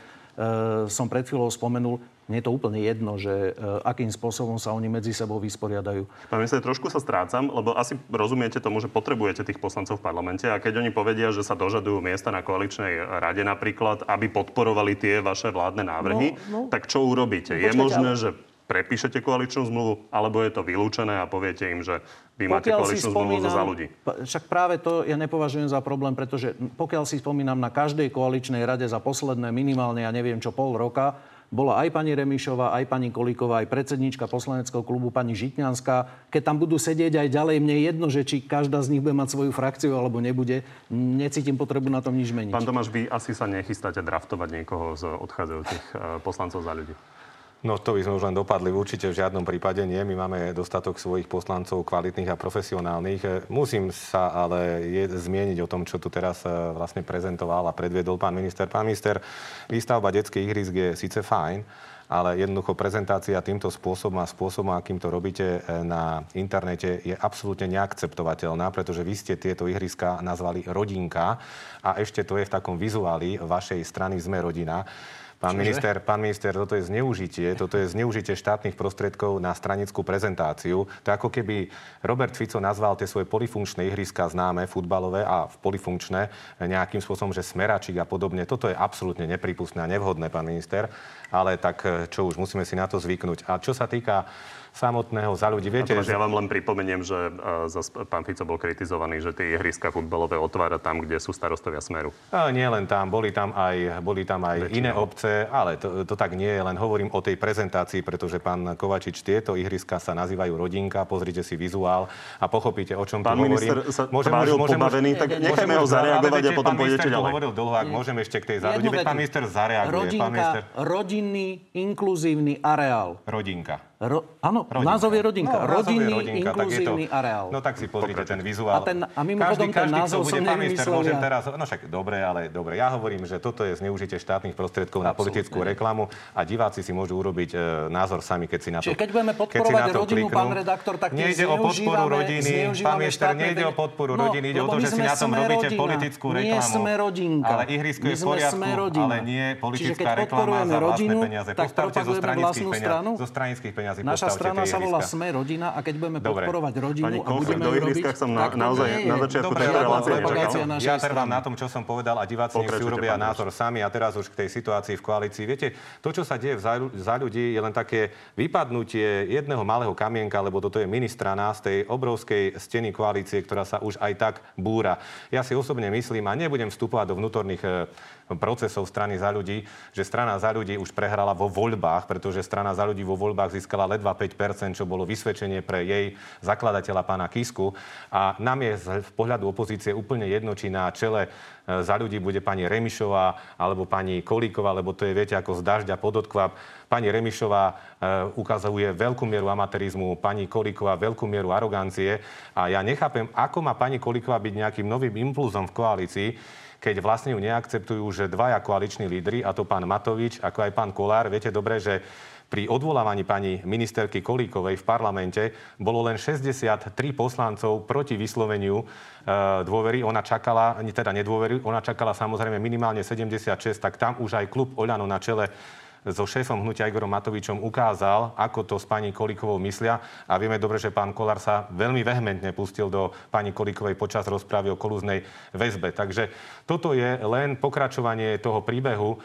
som pred chvíľou spomenul, mne je to úplne jedno, že e, akým spôsobom sa oni medzi sebou vysporiadajú. Pán minister, trošku sa strácam, lebo asi rozumiete tomu, že potrebujete tých poslancov v parlamente a keď oni povedia, že sa dožadujú miesta na koaličnej rade napríklad, aby podporovali tie vaše vládne návrhy, No, no. tak čo urobíte? Je počkajte, možné, ale- že prepíšete koaličnú zmluvu, alebo je to vylúčené a poviete im, že vy máte koaličnú zmluvu za ľudí? však práve to ja nepovažujem za problém, pretože pokiaľ si spomínam na každej koaličnej rade za posledné minimálne, ja neviem čo, pol roka, bola aj pani Remišová, aj pani Kolíková, aj predsednička poslaneckého klubu pani Žitňanská. Keď tam budú sedieť aj ďalej, mne je jedno, že či každá z nich bude mať svoju frakciu alebo nebude. Necítim potrebu na tom nič meniť. Pán Tomáš, vy asi sa nechystáte draftovať niekoho z odchádzajúcich eh, poslancov za ľudí. No to by sme už len dopadli určite v žiadnom prípade nie. My máme dostatok svojich poslancov kvalitných a profesionálnych. Musím sa ale je, zmieniť o tom, čo tu teraz e, vlastne prezentoval a predviedol pán minister. Pán minister, výstavba detských ihrisk je síce fajn, ale jednoducho prezentácia týmto spôsobom a spôsobom, akým to robíte e, na internete, je absolútne neakceptovateľná, pretože vy ste tieto ihriska nazvali rodinka a ešte to je v takom vizuáli vašej strany Sme rodina. Pán minister, pán minister, toto je zneužitie, toto je zneužitie štátnych prostriedkov na stranickú prezentáciu. To ako keby Robert Fico nazval tie svoje polifunkčné ihriska známe, futbalové a polifunkčné nejakým spôsobom, že smeračík a podobne. Toto je absolútne nepripustné a nevhodné, pán minister. Ale tak čo už, musíme si na to zvyknúť. A čo sa týka samotného za ľudí, viete... Tomáš, ja vám len pripomeniem, že uh, zas pán Fico bol kritizovaný, že tie ihriska futbalové otvára tam, kde sú starostovia Smeru. A nie len tam, boli tam aj, boli tam aj Väčšinou. iné obce, ale to, to tak nie je, len hovorím o tej prezentácii, pretože pán Kovačič, tieto ihriska sa nazývajú rodinka, pozrite si vizuál a pochopíte, o čom Pán tu minister hovorím. sa tváril pobavený, tak nechajme ho zareagovať a potom pán pôjdete minister ďalej. hovoril dlho, ak môžem ešte k tej veď pán minister zareaguje. Rodinka, Pán minister, rodinný, inkluzívny areál. rodinka. Ro, áno, Rodinka. názov je rodinka. No, rodinný, rodinka, tak je to- inkluzívny areál. No tak si pozrite ten vizuál. A ten- a mimochodom ten názov kto bude som pán minister, môžem ja. teraz, no však dobre, ale dobre. Ja hovorím, že toto je zneužitie štátnych prostriedkov na politickú nie. reklamu a diváci si môžu urobiť e, názor sami, keď si na to Čiže keď budeme keď podporovať to rodinu, kliknú. pán redaktor, tak Nejde o podporu rodiny, pán minister, nejde o podporu No, rodiny, ide o to, že si na tom robíte politickú Nie reklamu. sme rodinka. Ale ihrisko je v poriadku, ale nie politická keď reklama za vlastné rodinu, peniaze. tak Postavte zo stranických vlastnú peňazí Naša strana sa volá. Sme rodina a keď budeme Dobre. podporovať rodinu Pani a budeme do robiť, som na- naozaj nie na začiatku Dobre, tejto relácie ja trvám na tom, čo som povedal a diváci nech si urobia názor sami. A teraz už k tej situácii v koalícii. Viete, to, čo sa deje v za, ľudí, je len také vypadnutie jedného malého kamienka, lebo toto je ministrana z tej obrovskej steny koalície, ktorá sa už aj tak búra. Ja si osobne myslím, a nebudem vstupovať do vnútorných e, procesov strany za ľudí, že strana za ľudí už prehrala vo voľbách, pretože strana za ľudí vo voľbách získala ledva 5%, čo bolo vysvedčenie pre jej zakladateľa pána Kisku. A nám je z pohľadu opozície úplne jedno, či na čele e, za ľudí bude pani Remišová alebo pani Kolíková, lebo to je, viete, ako z dažďa pododkvap. Pani Remišová e, ukazuje veľkú mieru amatérizmu, pani Kolíková veľkú mieru arogancie. A ja nechápem, ako má pani Kolíková byť nejakým novým impulzom v koalícii, keď vlastne ju neakceptujú, že dvaja koaliční lídry, a to pán Matovič, ako aj pán Kolár, viete dobre, že pri odvolávaní pani ministerky Kolíkovej v parlamente bolo len 63 poslancov proti vysloveniu e, dôvery. Ona čakala, teda nedôvery, ona čakala samozrejme minimálne 76, tak tam už aj klub Oľano na čele so šéfom hnutia Igorom Matovičom ukázal, ako to s pani Kolíkovou myslia. A vieme dobre, že pán Kolár sa veľmi vehementne pustil do pani Kolíkovej počas rozprávy o kolúznej väzbe. Takže toto je len pokračovanie toho príbehu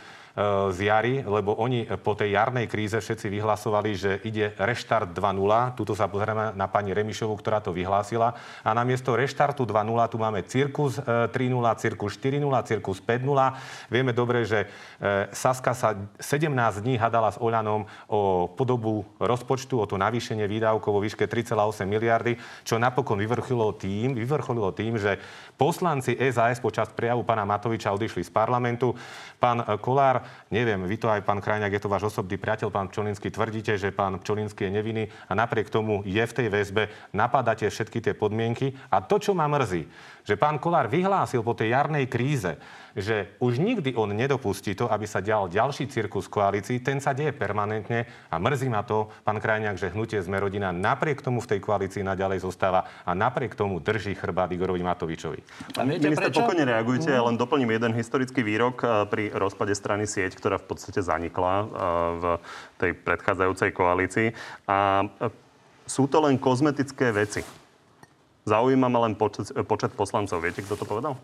z jary, lebo oni po tej jarnej kríze všetci vyhlasovali, že ide reštart 2.0. Tuto sa pozrieme na pani Remišovu, ktorá to vyhlásila. A namiesto reštartu 2.0 tu máme cirkus e, 3.0, cirkus 4.0, cirkus 5.0. Vieme dobre, že e, Saska sa 17 dní hadala s Oľanom o podobu rozpočtu, o to navýšenie výdavkov vo výške 3,8 miliardy, čo napokon vyvrcholilo tým, vyvrcholilo tým, že poslanci SAS počas prejavu pána Matoviča odišli z parlamentu. Pán Kolár Neviem, vy to aj pán Krajňák, je to váš osobný priateľ, pán Pčolinský, tvrdíte, že pán Pčolinský je nevinný a napriek tomu je v tej väzbe, napadáte všetky tie podmienky. A to, čo ma mrzí, že pán Kolár vyhlásil po tej jarnej kríze, že už nikdy on nedopustí to, aby sa dial ďalší cirkus koalícií. Ten sa deje permanentne a mrzí ma to, pán Krajňák, že hnutie sme rodina napriek tomu v tej koalícii naďalej zostáva a napriek tomu drží chrbát Igorovi Matovičovi. Pán minister, pokojne reagujte, ja len doplním jeden historický výrok eh, pri rozpade strany sieť, ktorá v podstate zanikla eh, v tej predchádzajúcej koalícii. A eh, sú to len kozmetické veci. Zaujíma ma len počet, počet poslancov. Viete, kto to povedal?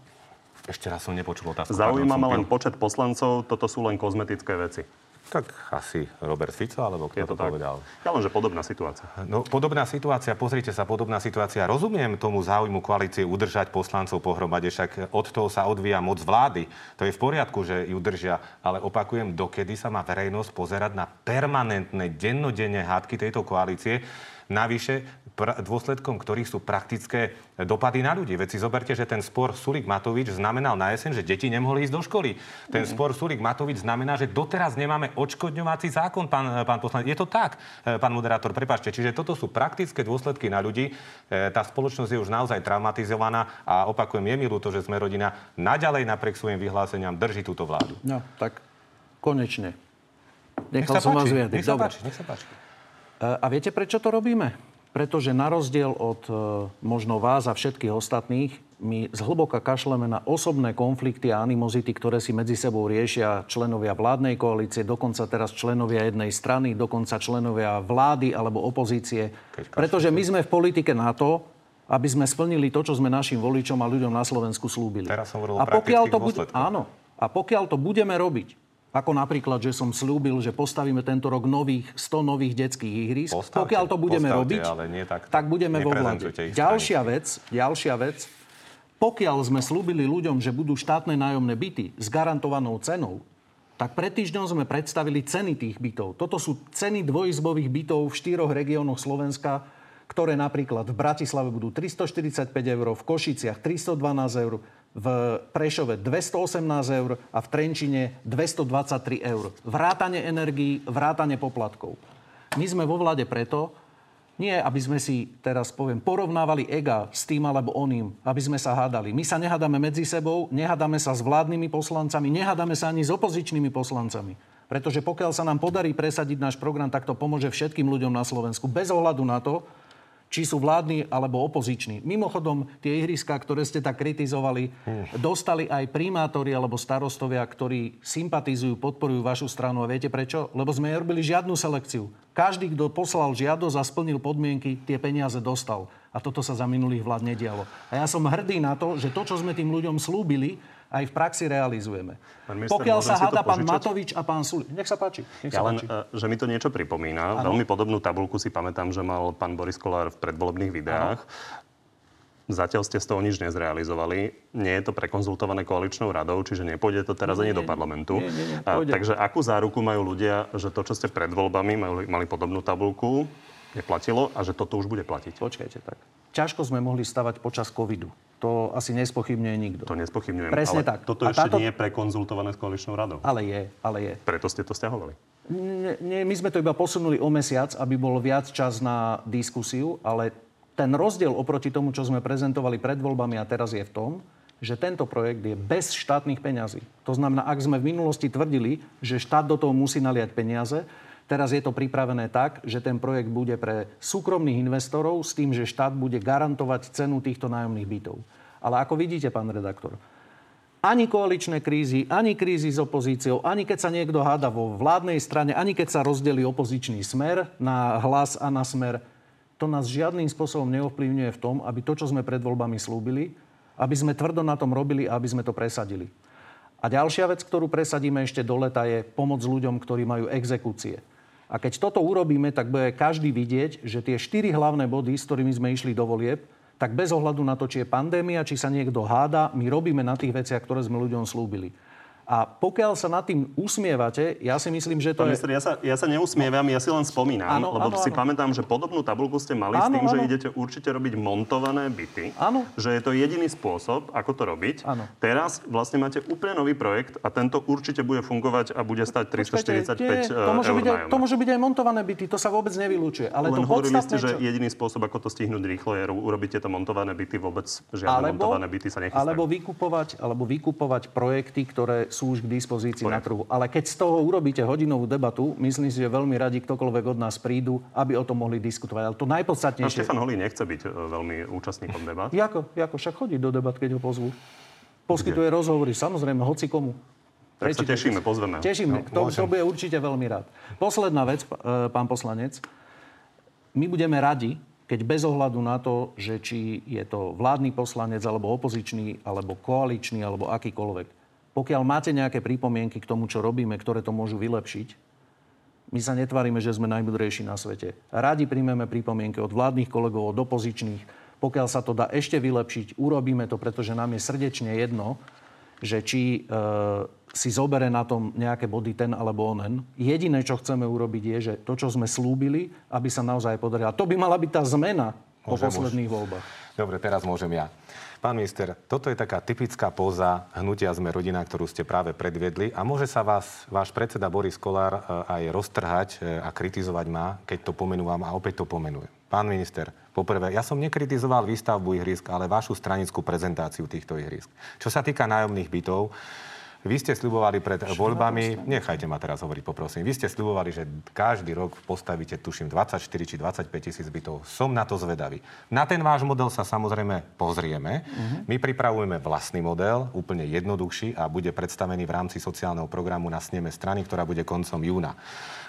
Ešte raz som nepočul otázku. Zaujíma ma len počet poslancov, toto sú len kozmetické veci. Tak asi Robert Fico, alebo kto Je to to, tak. povedal? Ja len, že podobná situácia. No, podobná situácia, pozrite sa, podobná situácia. Rozumiem tomu záujmu koalície udržať poslancov pohromade, však od toho sa odvíja moc vlády. To je v poriadku, že ju držia, ale opakujem, dokedy sa má verejnosť pozerať na permanentné, dennodenné hádky tejto koalície, Navyše, dôsledkom ktorých sú praktické dopady na ľudí. Veď si zoberte, že ten spor Sulik-Matovič znamenal na jeseň, že deti nemohli ísť do školy. Ten spor Sulik-Matovič znamená, že doteraz nemáme odškodňovací zákon, pán, pán poslanec. Je to tak, e, pán moderátor, prepačte. Čiže toto sú praktické dôsledky na ľudí. E, Tá spoločnosť je už naozaj traumatizovaná a opakujem, je mi ľúto, že sme rodina naďalej napriek svojim vyhláseniam drží túto vládu. No, tak konečne. Nech Nechal sa som vás páči, vyjadriť. nech sa Dobre. páči, nech sa páči. E, A viete, prečo to robíme? Pretože na rozdiel od e, možno vás a všetkých ostatných, my zhlboka kašleme na osobné konflikty a animozity, ktoré si medzi sebou riešia členovia vládnej koalície, dokonca teraz členovia jednej strany, dokonca členovia vlády alebo opozície. Pretože my sme v politike na to, aby sme splnili to, čo sme našim voličom a ľuďom na Slovensku slúbili. Teraz som hovoril a pokiaľ to bude, áno, a pokiaľ to budeme robiť, ako napríklad, že som slúbil, že postavíme tento rok nových 100 nových detských ihrísk. Postavte, Pokiaľ to budeme postavte, robiť, ale nie takto. tak budeme vo vláde. Ďalšia vec, ďalšia vec, pokiaľ sme slúbili ľuďom, že budú štátne nájomné byty s garantovanou cenou, tak pred týždňom sme predstavili ceny tých bytov. Toto sú ceny dvojizbových bytov v štyroch regiónoch Slovenska, ktoré napríklad v Bratislave budú 345 eur, v Košiciach 312 eur, v Prešove 218 eur a v Trenčine 223 eur. Vrátane energií, vrátane poplatkov. My sme vo vláde preto, nie aby sme si teraz poviem porovnávali ega s tým alebo oným, aby sme sa hádali. My sa nehádame medzi sebou, nehádame sa s vládnymi poslancami, nehádame sa ani s opozičnými poslancami. Pretože pokiaľ sa nám podarí presadiť náš program, tak to pomôže všetkým ľuďom na Slovensku. Bez ohľadu na to, či sú vládni alebo opoziční. Mimochodom, tie ihriska, ktoré ste tak kritizovali, dostali aj primátori alebo starostovia, ktorí sympatizujú, podporujú vašu stranu. A viete prečo? Lebo sme nerobili žiadnu selekciu. Každý, kto poslal žiadosť a splnil podmienky, tie peniaze dostal. A toto sa za minulých vlád nedialo. A ja som hrdý na to, že to, čo sme tým ľuďom slúbili, aj v praxi realizujeme. Pán minister, Pokiaľ sa háda pán? Matovič a pán Sulik. Nech sa páči. Nech Ja sa len, páči. e, že mi to niečo pripomína. Áno. Veľmi podobnú tabulku si pamätám, že mal pán Boris Kolár v predvolebných videách. Zatiaľ ste z toho nič nezrealizovali. Nie je to prekonzultované koaličnou radou, čiže nepôjde to teraz ani do parlamentu. Nie, nie, nie, A, takže akú záruku majú ľudia, že to, čo ste pred voľbami mali, mali podobnú tabulku, neplatilo a že toto už bude platiť? Počkajte tak. Ťažko sme mohli stavať počas covidu. To asi nespochybňuje nikto. To nespochybňujem. Presne ale tak. Toto A ešte táto- nie je prekonzultované s koaličnou radou. Ale je, ale je. Preto ste to stiahovali. Nie, nie, my sme to iba posunuli o mesiac, aby bol viac čas na diskusiu, ale ten rozdiel oproti tomu, čo sme prezentovali pred voľbami a teraz je v tom, že tento projekt je bez štátnych peňazí. To znamená, ak sme v minulosti tvrdili, že štát do toho musí naliať peniaze, teraz je to pripravené tak, že ten projekt bude pre súkromných investorov s tým, že štát bude garantovať cenu týchto nájomných bytov. Ale ako vidíte, pán redaktor, ani koaličné krízy, ani krízy s opozíciou, ani keď sa niekto háda vo vládnej strane, ani keď sa rozdelí opozičný smer na hlas a na smer, to nás žiadnym spôsobom neovplyvňuje v tom, aby to, čo sme pred voľbami slúbili, aby sme tvrdo na tom robili a aby sme to presadili. A ďalšia vec, ktorú presadíme ešte do leta, je pomoc ľuďom, ktorí majú exekúcie. A keď toto urobíme, tak bude každý vidieť, že tie štyri hlavné body, s ktorými sme išli do volieb, tak bez ohľadu na to, či je pandémia, či sa niekto háda, my robíme na tých veciach, ktoré sme ľuďom slúbili. A pokiaľ sa nad tým usmievate, ja si myslím, že to Pán je... minister, ja sa, ja sa neusmievam, ja si len spomínam, Áno, lebo áno, si áno. pamätám, že podobnú tabulku ste mali s Áno, tým, že áno. idete určite robiť montované byty. Áno. Že je to jediný spôsob, ako to robiť. Áno. Teraz vlastne máte úplne nový projekt a tento určite bude fungovať a bude stať 345 nie, to, môže eur byť aj, to môže byť aj montované byty, to sa vôbec nevylúčuje. Ale Len to hovorili ste, že jediný spôsob, ako to stihnúť rýchlo, je urobiť tieto montované byty. Vôbec žiadne montované byty sa nechystajú. alebo vykupovať, alebo vykupovať projekty, ktoré sú už k dispozícii na trhu. Ale keď z toho urobíte hodinovú debatu, myslím si, že veľmi radi ktokoľvek od nás prídu, aby o tom mohli diskutovať. Ale to No, najpodstatnejšie... Štefan Holý nechce byť e, veľmi účastníkom debat. Jako, jako, však chodí do debat, keď ho pozvú. Poskytuje rozhovory, samozrejme, hoci komu. Tak sa Prečítajte tešíme, pozveme. Tešíme, No, to, to bude určite veľmi rád. Posledná vec, e, pán poslanec. My budeme radi, keď bez ohľadu na to, že či je to vládny poslanec, alebo opozičný, alebo koaličný, alebo akýkoľvek. Pokiaľ máte nejaké pripomienky k tomu, čo robíme, ktoré to môžu vylepšiť, my sa netvárime, že sme najmudrejší na svete. Radi príjmeme pripomienky od vládnych kolegov, od opozičných. Pokiaľ sa to dá ešte vylepšiť, urobíme to, pretože nám je srdečne jedno, že či e, si zobere na tom nejaké body ten alebo onen. Jediné, čo chceme urobiť, je, že to, čo sme slúbili, aby sa naozaj podarilo. A to by mala byť tá zmena po Môžem posledných voľbách. Dobre, teraz môžem ja. Pán minister, toto je taká typická póza hnutia Sme rodina, ktorú ste práve predviedli a môže sa vás váš predseda Boris Kolár e, aj roztrhať e, a kritizovať ma, keď to pomenúvam a opäť to pomenujem. Pán minister, poprvé, ja som nekritizoval výstavbu ihrisk, ale vašu stranickú prezentáciu týchto ihrisk. Čo sa týka nájomných bytov, vy ste sľubovali pred voľbami, nechajte ma teraz hovoriť, poprosím. Vy ste sľubovali, že každý rok postavíte, tuším, 24 či 25 tisíc bytov. Som na to zvedavý. Na ten váš model sa samozrejme pozrieme. My pripravujeme vlastný model, úplne jednoduchší a bude predstavený v rámci sociálneho programu na sneme strany, ktorá bude koncom júna.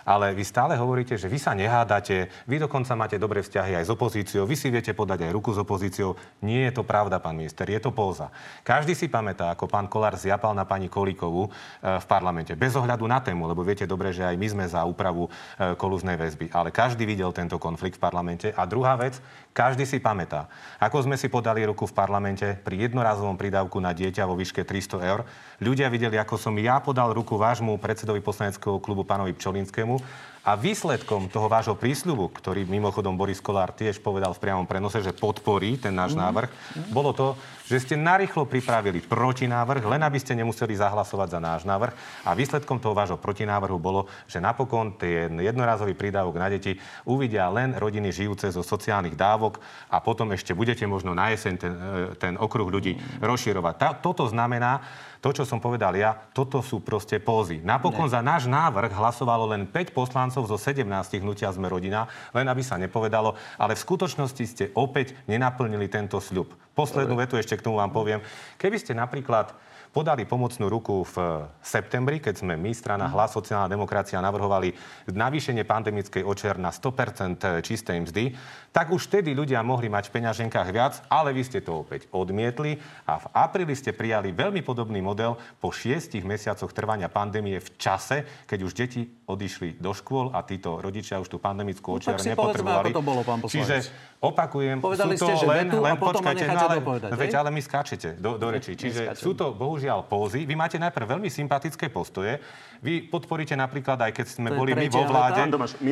Ale vy stále hovoríte, že vy sa nehádate, vy dokonca máte dobré vzťahy aj s opozíciou, vy si viete podať aj ruku s opozíciou. Nie je to pravda, pán minister, je to póza. Každý si pamätá, ako pán Kolár zjapal na pani Kolíkovú e, v parlamente. Bez ohľadu na tému, lebo viete dobre, že aj my sme za úpravu e, kolúznej väzby. Ale každý videl tento konflikt v parlamente. A druhá vec, každý si pamätá, ako sme si podali ruku v parlamente pri jednorazovom prídavku na dieťa vo výške 300 eur. Ľudia videli, ako som ja podal ruku vášmu predsedovi poslaneckého klubu pánovi Pčolinskému a výsledkom toho vášho prísľubu, ktorý mimochodom Boris Kolár tiež povedal v priamom prenose, že podporí ten náš návrh, bolo to, že ste narýchlo pripravili protinávrh, len aby ste nemuseli zahlasovať za náš návrh. A výsledkom toho vášho protinávrhu bolo, že napokon ten jednorázový prídavok na deti uvidia len rodiny žijúce zo sociálnych dávok a potom ešte budete možno na jeseň ten, e, ten okruh ľudí rozširovať. Tá, toto znamená, to, čo som povedal ja, toto sú proste pózy. Napokon za náš návrh hlasovalo len 5 poslancov zo 17 hnutia sme rodina, len aby sa nepovedalo, ale v skutočnosti ste opäť nenaplnili tento sľub. Poslednú vetu ešte k tomu vám poviem. Keby ste napríklad podali pomocnú ruku v septembri, keď sme my, strana Hlas, sociálna demokracia, navrhovali navýšenie pandemickej očer na 100% čistej mzdy, tak už vtedy ľudia mohli mať v peňaženkách viac, ale vy ste to opäť odmietli a v apríli ste prijali veľmi podobný model po šiestich mesiacoch trvania pandémie v čase, keď už deti odišli do škôl a títo rodičia už tú pandemickú No, očiar tak si nepotrebovali. povedzme, ako to bolo, pán poslanec. Čiže opakujem, Povedali sú to ste, že len, len počkajte, no ale, dopovedať, veď, ale my skáčete do, do rečí. Čiže neskáčem. sú to bohužiaľ pózy. Vy máte najprv veľmi sympatické postoje. Vy podporíte napríklad, aj keď sme To boli my vo vláde,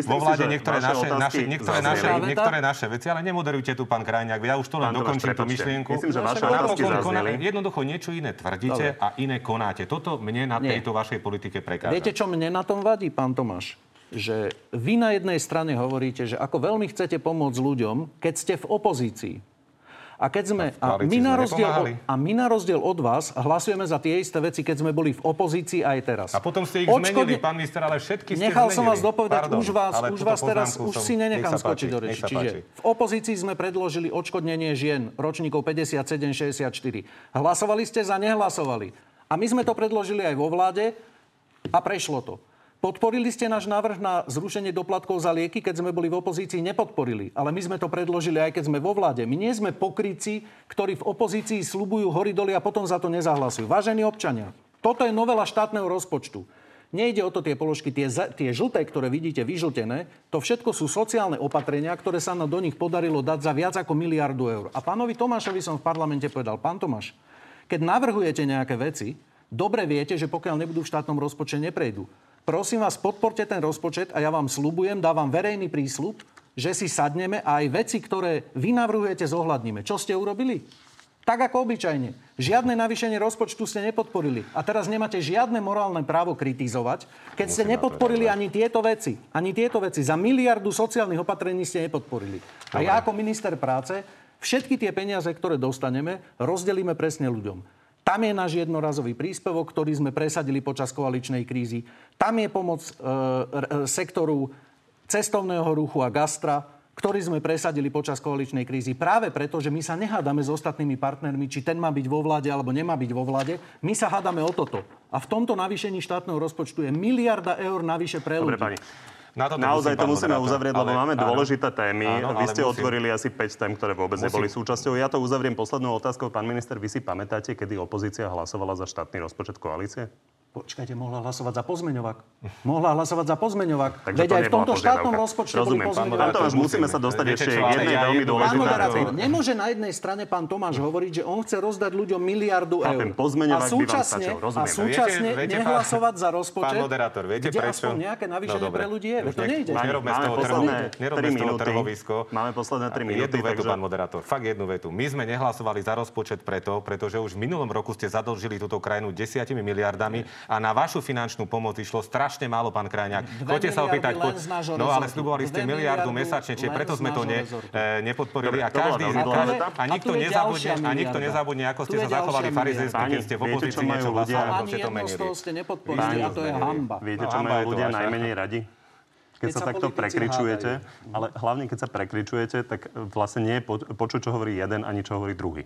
vo vláde niektoré, naše, naše, niektoré, naše, niektoré naše veci, ale nemoderujte tu, pán Krajniak. Ja už to len Pán dokončím tú myšlienku. Myslím, že vaše otázky koná- Jednoducho niečo iné tvrdíte a iné konáte. Toto mne na Nie. tejto vašej politike prekáža. Viete, čo mne na tom vadí, pán Tomáš? Že vy na jednej strane hovoríte, že ako veľmi chcete pomôcť ľuďom, keď ste v opozícii. A, keď sme, A a, my na rozdiel od, nepomáhali. a my na rozdiel od vás hlasujeme za tie isté veci, keď sme boli v opozícii aj teraz. A potom ste ich zmenili, pán minister, ale všetky ste Nechal som zmenili. vás dopovedať, Pardon, už vás, už vás teraz poznámku už som- si nech nenechám sa skočiť páči, do reči. Čiže páči. v opozícii sme predložili odškodnenie žien ročníkov 57-64. Hlasovali ste za, nehlasovali. A my sme to predložili aj vo vláde a prešlo to. Podporili ste náš návrh na zrušenie doplatkov za lieky, keď sme boli v opozícii? Nepodporili. Ale my sme to predložili aj keď sme vo vláde. My nie sme pokryci, ktorí v opozícii slubujú horidoly a potom za to nezahlasujú. Vážení občania, toto je novela štátneho rozpočtu. Nejde o to tie položky, tie, tie žlté, ktoré vidíte vyžltené, to všetko sú sociálne opatrenia, ktoré sa nám do nich podarilo dať za viac ako miliardu eur. A pánovi Tomášovi som v parlamente povedal, pán Tomáš, keď navrhujete nejaké veci, dobre viete, že pokiaľ nebudú v štátnom rozpočte, neprejdú. Prosím vás, podporte ten rozpočet a ja vám slubujem, dávam verejný prísľub, že si sadneme a aj veci, ktoré vy navrhujete, zohľadníme. Čo ste urobili? Tak ako obyčajne. Žiadne navýšenie rozpočtu ste nepodporili. A teraz nemáte žiadne morálne právo kritizovať, keď ste nepodporili ani tieto veci. Ani tieto veci. Za miliardu sociálnych opatrení ste nepodporili. A ja ako minister práce všetky tie peniaze, ktoré dostaneme, rozdelíme presne ľuďom. Tam je náš jednorazový príspevok, ktorý sme presadili počas koaličnej krízy. Tam je pomoc e, e, sektoru cestovného ruchu a gastra, ktorý sme presadili počas koaličnej krízy. Práve preto, že my sa nehádame s ostatnými partnermi, či ten má byť vo vláde alebo nemá byť vo vláde. My sa hádame o toto. A v tomto navýšení štátneho rozpočtu je miliarda eur navyše pre ľudí. Dobre, pani. Na toto Naozaj to musíme uzavrieť, lebo máme áno, dôležité témy. Áno, vy ste musím... otvorili asi 5 tém, ktoré vôbec musím... neboli súčasťou. Ja to uzavriem poslednou otázkou. Pán minister, vy si pamätáte, kedy opozícia hlasovala za štátny rozpočet koalície? Počkajte, mohla hlasovať za pozmeňovák. Mohla hlasovať za pozmeňovák. Veď aj v tomto štátnom rozpočte Rozumiem, boli pozmeňováky. Tomáš, musíme sa dostať ešte k jednej veľmi dôležitej Nemôže na jednej strane pán Tomáš hovoriť, že on chce rozdať ľuďom miliardu eur. A súčasne, a súčasne nehlasovať za rozpočet, pán moderátor, viete kde prečo? aspoň nejaké navýšenie no, pre ľudí je. Veď to nejde. Nerobme z toho trhovisko. Máme posledné 3 minúty. Jednu vetu, pán moderátor. Fakt jednu vetu. My sme nehlasovali za rozpočet preto, pretože už v minulom roku ste zadlžili túto krajinu desiatimi miliardami a na vašu finančnú pomoc išlo strašne málo, pán Krajňák. Choďte sa opýtať. Po... No ale slubovali ste miliardu mesačne, čiže preto sme to ne, e, nepodporili. a každý, každý a nikto nezabudne, a nikto nezabudne, ako ste sa zachovali farizejsky, keď ste v opozícii niečo hlasovali, ste to menili. ste nepodporili a to je hamba. Viete, čo majú ľudia najmenej radi? keď, keď sa, sa takto prekričujete, ale hlavne keď sa prekričujete, tak vlastne nie je počuť, čo hovorí jeden, ani čo hovorí druhý.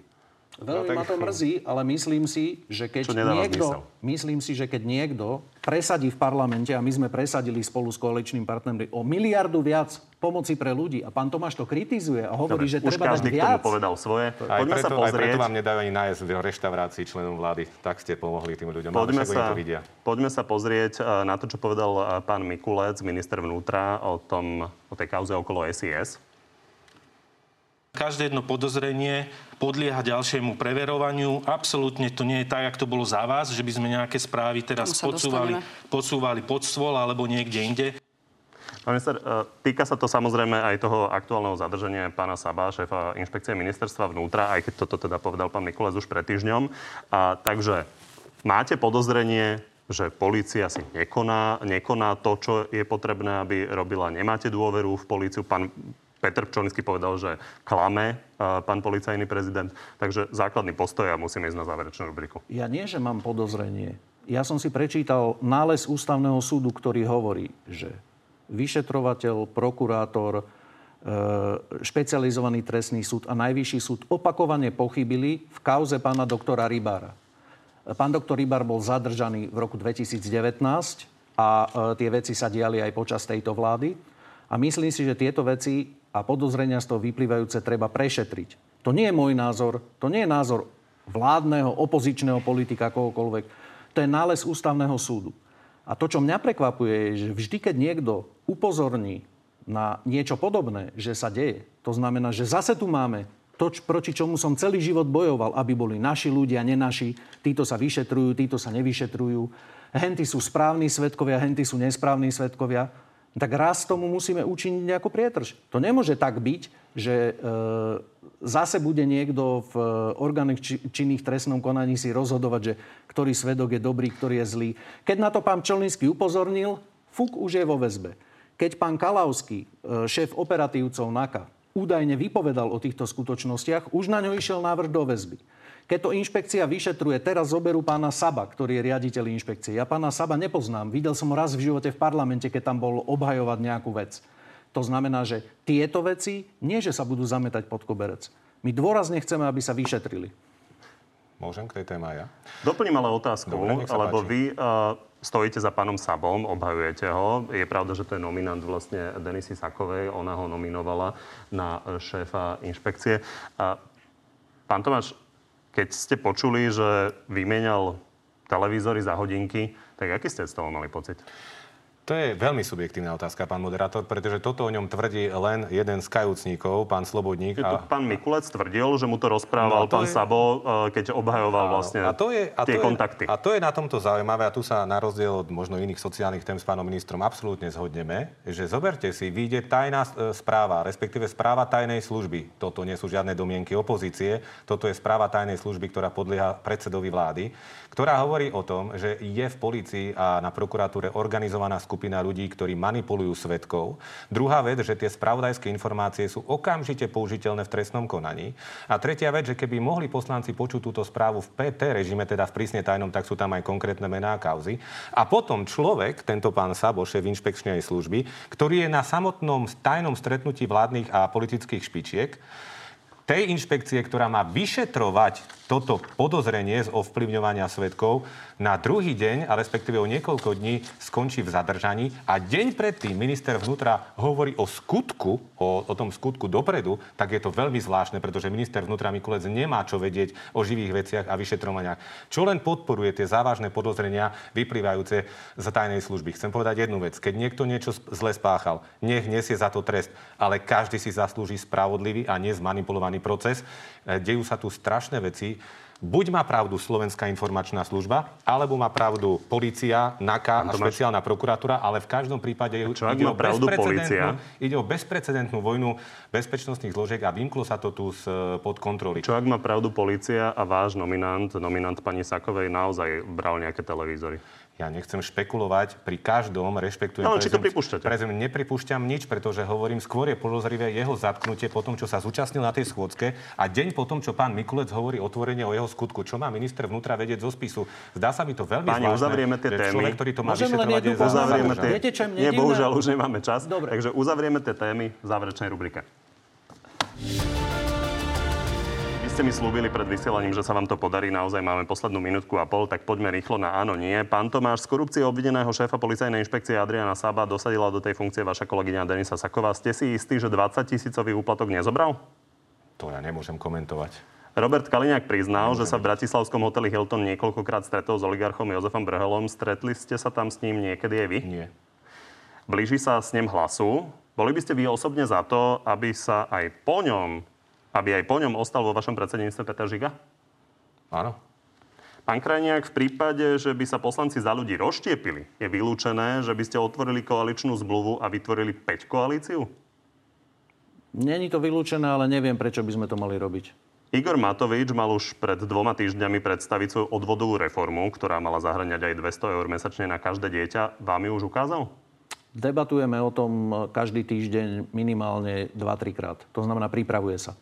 Veľmi no, tak... ma to mrzí, ale myslím si, že keď niekto, myslím si, že keď niekto presadí v parlamente, a my sme presadili spolu s koaličným partnerom o miliardu viac pomoci pre ľudí a pán Tomáš to kritizuje a hovorí, Dobre, že treba dať viac. Už povedal svoje. Aj Poďme preto, sa pozrieť. Aj preto vám nedajú ani nájsť v reštaurácii členom vlády. Tak ste pomohli tým ľuďom. Poďme, sa, to vidia. poďme sa pozrieť e, na to, čo povedal e, pán Mikulec, minister vnútra, o, tom, o tej kauze okolo SIS. Každé jedno podozrenie podlieha ďalšiemu preverovaniu. Absolútne to nie je tak, ako to bolo za vás, že by sme nejaké správy teraz podsúvali, podsúvali pod stôl alebo niekde inde. Pán minister, e, týka sa to samozrejme aj toho aktuálneho zadržania pána Saba, šéfa inšpekcie ministerstva vnútra, aj keď toto teda povedal pán Mikulec už pred týždňom. A, takže máte podozrenie, že policia si nekoná, nekoná to, čo je potrebné, aby robila. Nemáte dôveru v políciu. Pán Petr Pčolinský povedal, že klame pán policajný prezident. Takže základný postoj a musíme ísť na záverečnú rubriku. Ja nie, že mám podozrenie. Ja som si prečítal nález ústavného súdu, ktorý hovorí, že vyšetrovateľ, prokurátor, e, špecializovaný trestný súd a najvyšší súd opakovane pochybili v kauze pána doktora Rybára. Pán doktor Rybár bol zadržaný v roku 2019 a e, tie veci sa diali aj počas tejto vlády. A myslím si, že tieto veci a podozrenia z toho vyplývajúce treba prešetriť. To nie je môj názor, to nie je názor vládneho, opozičného politika, kohokoľvek. To je nález ústavného súdu. A to, čo mňa prekvapuje, je, že vždy, keď niekto upozorní na niečo podobné, že sa deje, to znamená, že zase tu máme to, proti čomu som celý život bojoval, aby boli naši ľudia, nenaši, títo sa vyšetrujú, títo sa nevyšetrujú, henty sú správni svetkovia, henty sú nesprávni svetkovia tak raz tomu musíme učiniť nejakú prietrž. To nemôže tak byť, že e, zase bude niekto v e, orgánoch či, činných trestnom konaní si rozhodovať, že ktorý svedok je dobrý, ktorý je zlý. Keď na to pán Čelnínsky upozornil, fuk už je vo väzbe. Keď pán Kalavský, e, šéf operatívcov NAKA, údajne vypovedal o týchto skutočnostiach, už na ňo išiel návrh do väzby. Keď to inšpekcia vyšetruje, teraz zoberú pána Saba, ktorý je riaditeľ inšpekcie. Ja pána Saba nepoznám. Videl som ho raz v živote v parlamente, keď tam bol obhajovať nejakú vec. To znamená, že tieto veci nie, že sa budú zametať pod koberec. My dôrazne chceme, aby sa vyšetrili. Môžem k tej téme ja? Doplním ale otázku, Dobre, lebo vy uh, stojíte za pánom Sabom, obhajujete ho. Je pravda, že to je nominant vlastne Denisy Sakovej. Ona ho nominovala na šéfa inšpekcie. Uh, pán Tomáš, keď ste počuli, že vymenal televízory za hodinky, tak aký ste z toho mali pocit? To je veľmi subjektívna otázka, pán moderátor, pretože toto o ňom tvrdí len jeden z kajúcníkov, pán Slobodník. A... Pán Mikulec tvrdil, že mu to rozprával no, to pán je... Sabo, e, keď obhajoval vlastne a to je, a tie to kontakty. Je, a to je na tomto zaujímavé a tu sa na rozdiel od možno iných sociálnych tém s pánom ministrom absolútne zhodneme, že zoberte si, vyjde tajná e, správa, respektíve správa tajnej služby. Toto nie sú žiadne domienky opozície, toto je správa tajnej služby, ktorá podlieha predsedovi vlády, ktorá hovorí o tom, že je v polícii a na prokuratúre organizovaná skupina skupina ľudí, ktorí manipulujú svetkov. Druhá vec, že tie spravodajské informácie sú okamžite použiteľné v trestnom konaní. A tretia vec, že keby mohli poslanci počuť túto správu v PT režime, teda v prísne tajnom, tak sú tam aj konkrétne mená a kauzy. A potom človek, tento pán Sabo, šéf inšpekčnej služby, ktorý je na samotnom tajnom stretnutí vládnych a politických špičiek, tej inšpekcie, ktorá má vyšetrovať toto podozrenie z ovplyvňovania svetkov, na druhý deň, a respektíve o niekoľko dní, skončí v zadržaní a deň predtým minister vnútra hovorí o skutku, o, o tom skutku dopredu, tak je to veľmi zvláštne, pretože minister vnútra Mikulec nemá čo vedieť o živých veciach a vyšetrovaniach. Čo len podporuje tie závažné podozrenia vyplývajúce z tajnej služby. Chcem povedať jednu vec. Keď niekto niečo zle spáchal, nech nesie za to trest, ale každý si zaslúži spravodlivý a nezmanipulovaný proces. E, dejú sa tu strašné veci buď má pravdu Slovenská informačná služba, alebo má pravdu policia, NAKA a špeciálna prokuratúra, ale v každom prípade Čo, ide, o pravdu policia? ide o bezprecedentnú vojnu bezpečnostných zložiek a vymklo sa to tu z, pod kontroly. Čo ak má pravdu policia a váš nominant, nominant pani Sakovej, naozaj bral nejaké televízory? Ja nechcem špekulovať, pri každom rešpektujem... No, či to pripúšťate? Prezum, nepripúšťam nič, pretože hovorím, skôr je podozrivé jeho zatknutie po tom, čo sa zúčastnil na tej schôdzke a deň po tom, čo pán Mikulec hovorí otvorenie o jeho skutku. Čo má minister vnútra vedieť zo spisu? Zdá sa mi to veľmi Páni, uzavrieme tie témy. Človek, ktorý to má vyšetrovať, je uzavrieme tie... Viete, čo Nie, bohužiaľ, už nemáme čas. Dobre. Takže uzavrieme tie témy v záverečnej rubrike ste mi slúbili pred vysielaním, že sa vám to podarí, naozaj máme poslednú minútku a pol, tak poďme rýchlo na áno, nie. Pán Tomáš, z korupcie obvineného šéfa policajnej inšpekcie Adriana Saba dosadila do tej funkcie vaša kolegyňa Denisa Saková. Ste si istí, že 20 tisícový úplatok nezobral? To ja nemôžem komentovať. Robert Kaliňák priznal, že sa v bratislavskom hoteli Hilton niekoľkokrát stretol s oligarchom Jozefom Brhelom. Stretli ste sa tam s ním niekedy aj vy? Nie. Blíži sa s ním hlasu. Boli by ste vy osobne za to, aby sa aj po ňom aby aj po ňom ostal vo vašom predsedníctve Peter Žiga? Áno. Pán Krajniak, v prípade, že by sa poslanci za ľudí rozštiepili, je vylúčené, že by ste otvorili koaličnú zmluvu a vytvorili 5 koalíciu? Není to vylúčené, ale neviem, prečo by sme to mali robiť. Igor Matovič mal už pred dvoma týždňami predstaviť svoju odvodovú reformu, ktorá mala zahrňať aj 200 eur mesačne na každé dieťa. Vám ju už ukázal? Debatujeme o tom každý týždeň minimálne 2-3 krát. To znamená, pripravuje sa.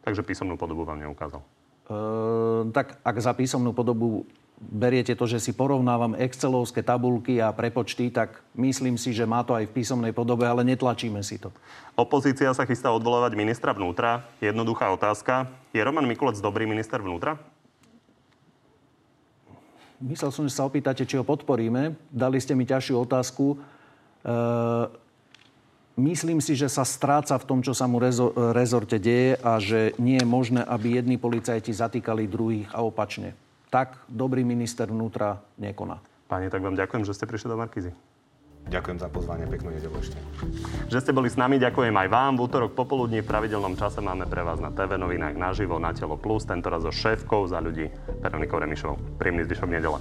Takže písomnú podobu vám neukázal? Uh, tak ak za písomnú podobu beriete to, že si porovnávam excelovské tabulky a prepočty, tak myslím si, že má to aj v písomnej podobe, ale netlačíme si to. Opozícia sa chystá odvolávať ministra vnútra. Jednoduchá otázka. Je Roman Mikulec dobrý minister vnútra? Myslel som, že sa opýtate, či ho podporíme. Dali ste mi ťažšiu otázku. Uh, Myslím si, že sa stráca v tom, čo sa mu rezo- rezorte deje a že nie je možné, aby jedni policajti zatýkali druhých a opačne. Tak dobrý minister vnútra nekoná. Pani, tak vám ďakujem, že ste prišli do Markizy. Ďakujem za pozvanie, peknú nedelu ešte. Že ste boli s nami, ďakujem aj vám. V útorok popoludní v pravidelnom čase máme pre vás na TV novinách naživo na Telo Plus, tentoraz so šéfkou za ľudí Veronikou Remišovou. Príjemný zvyšok nedele.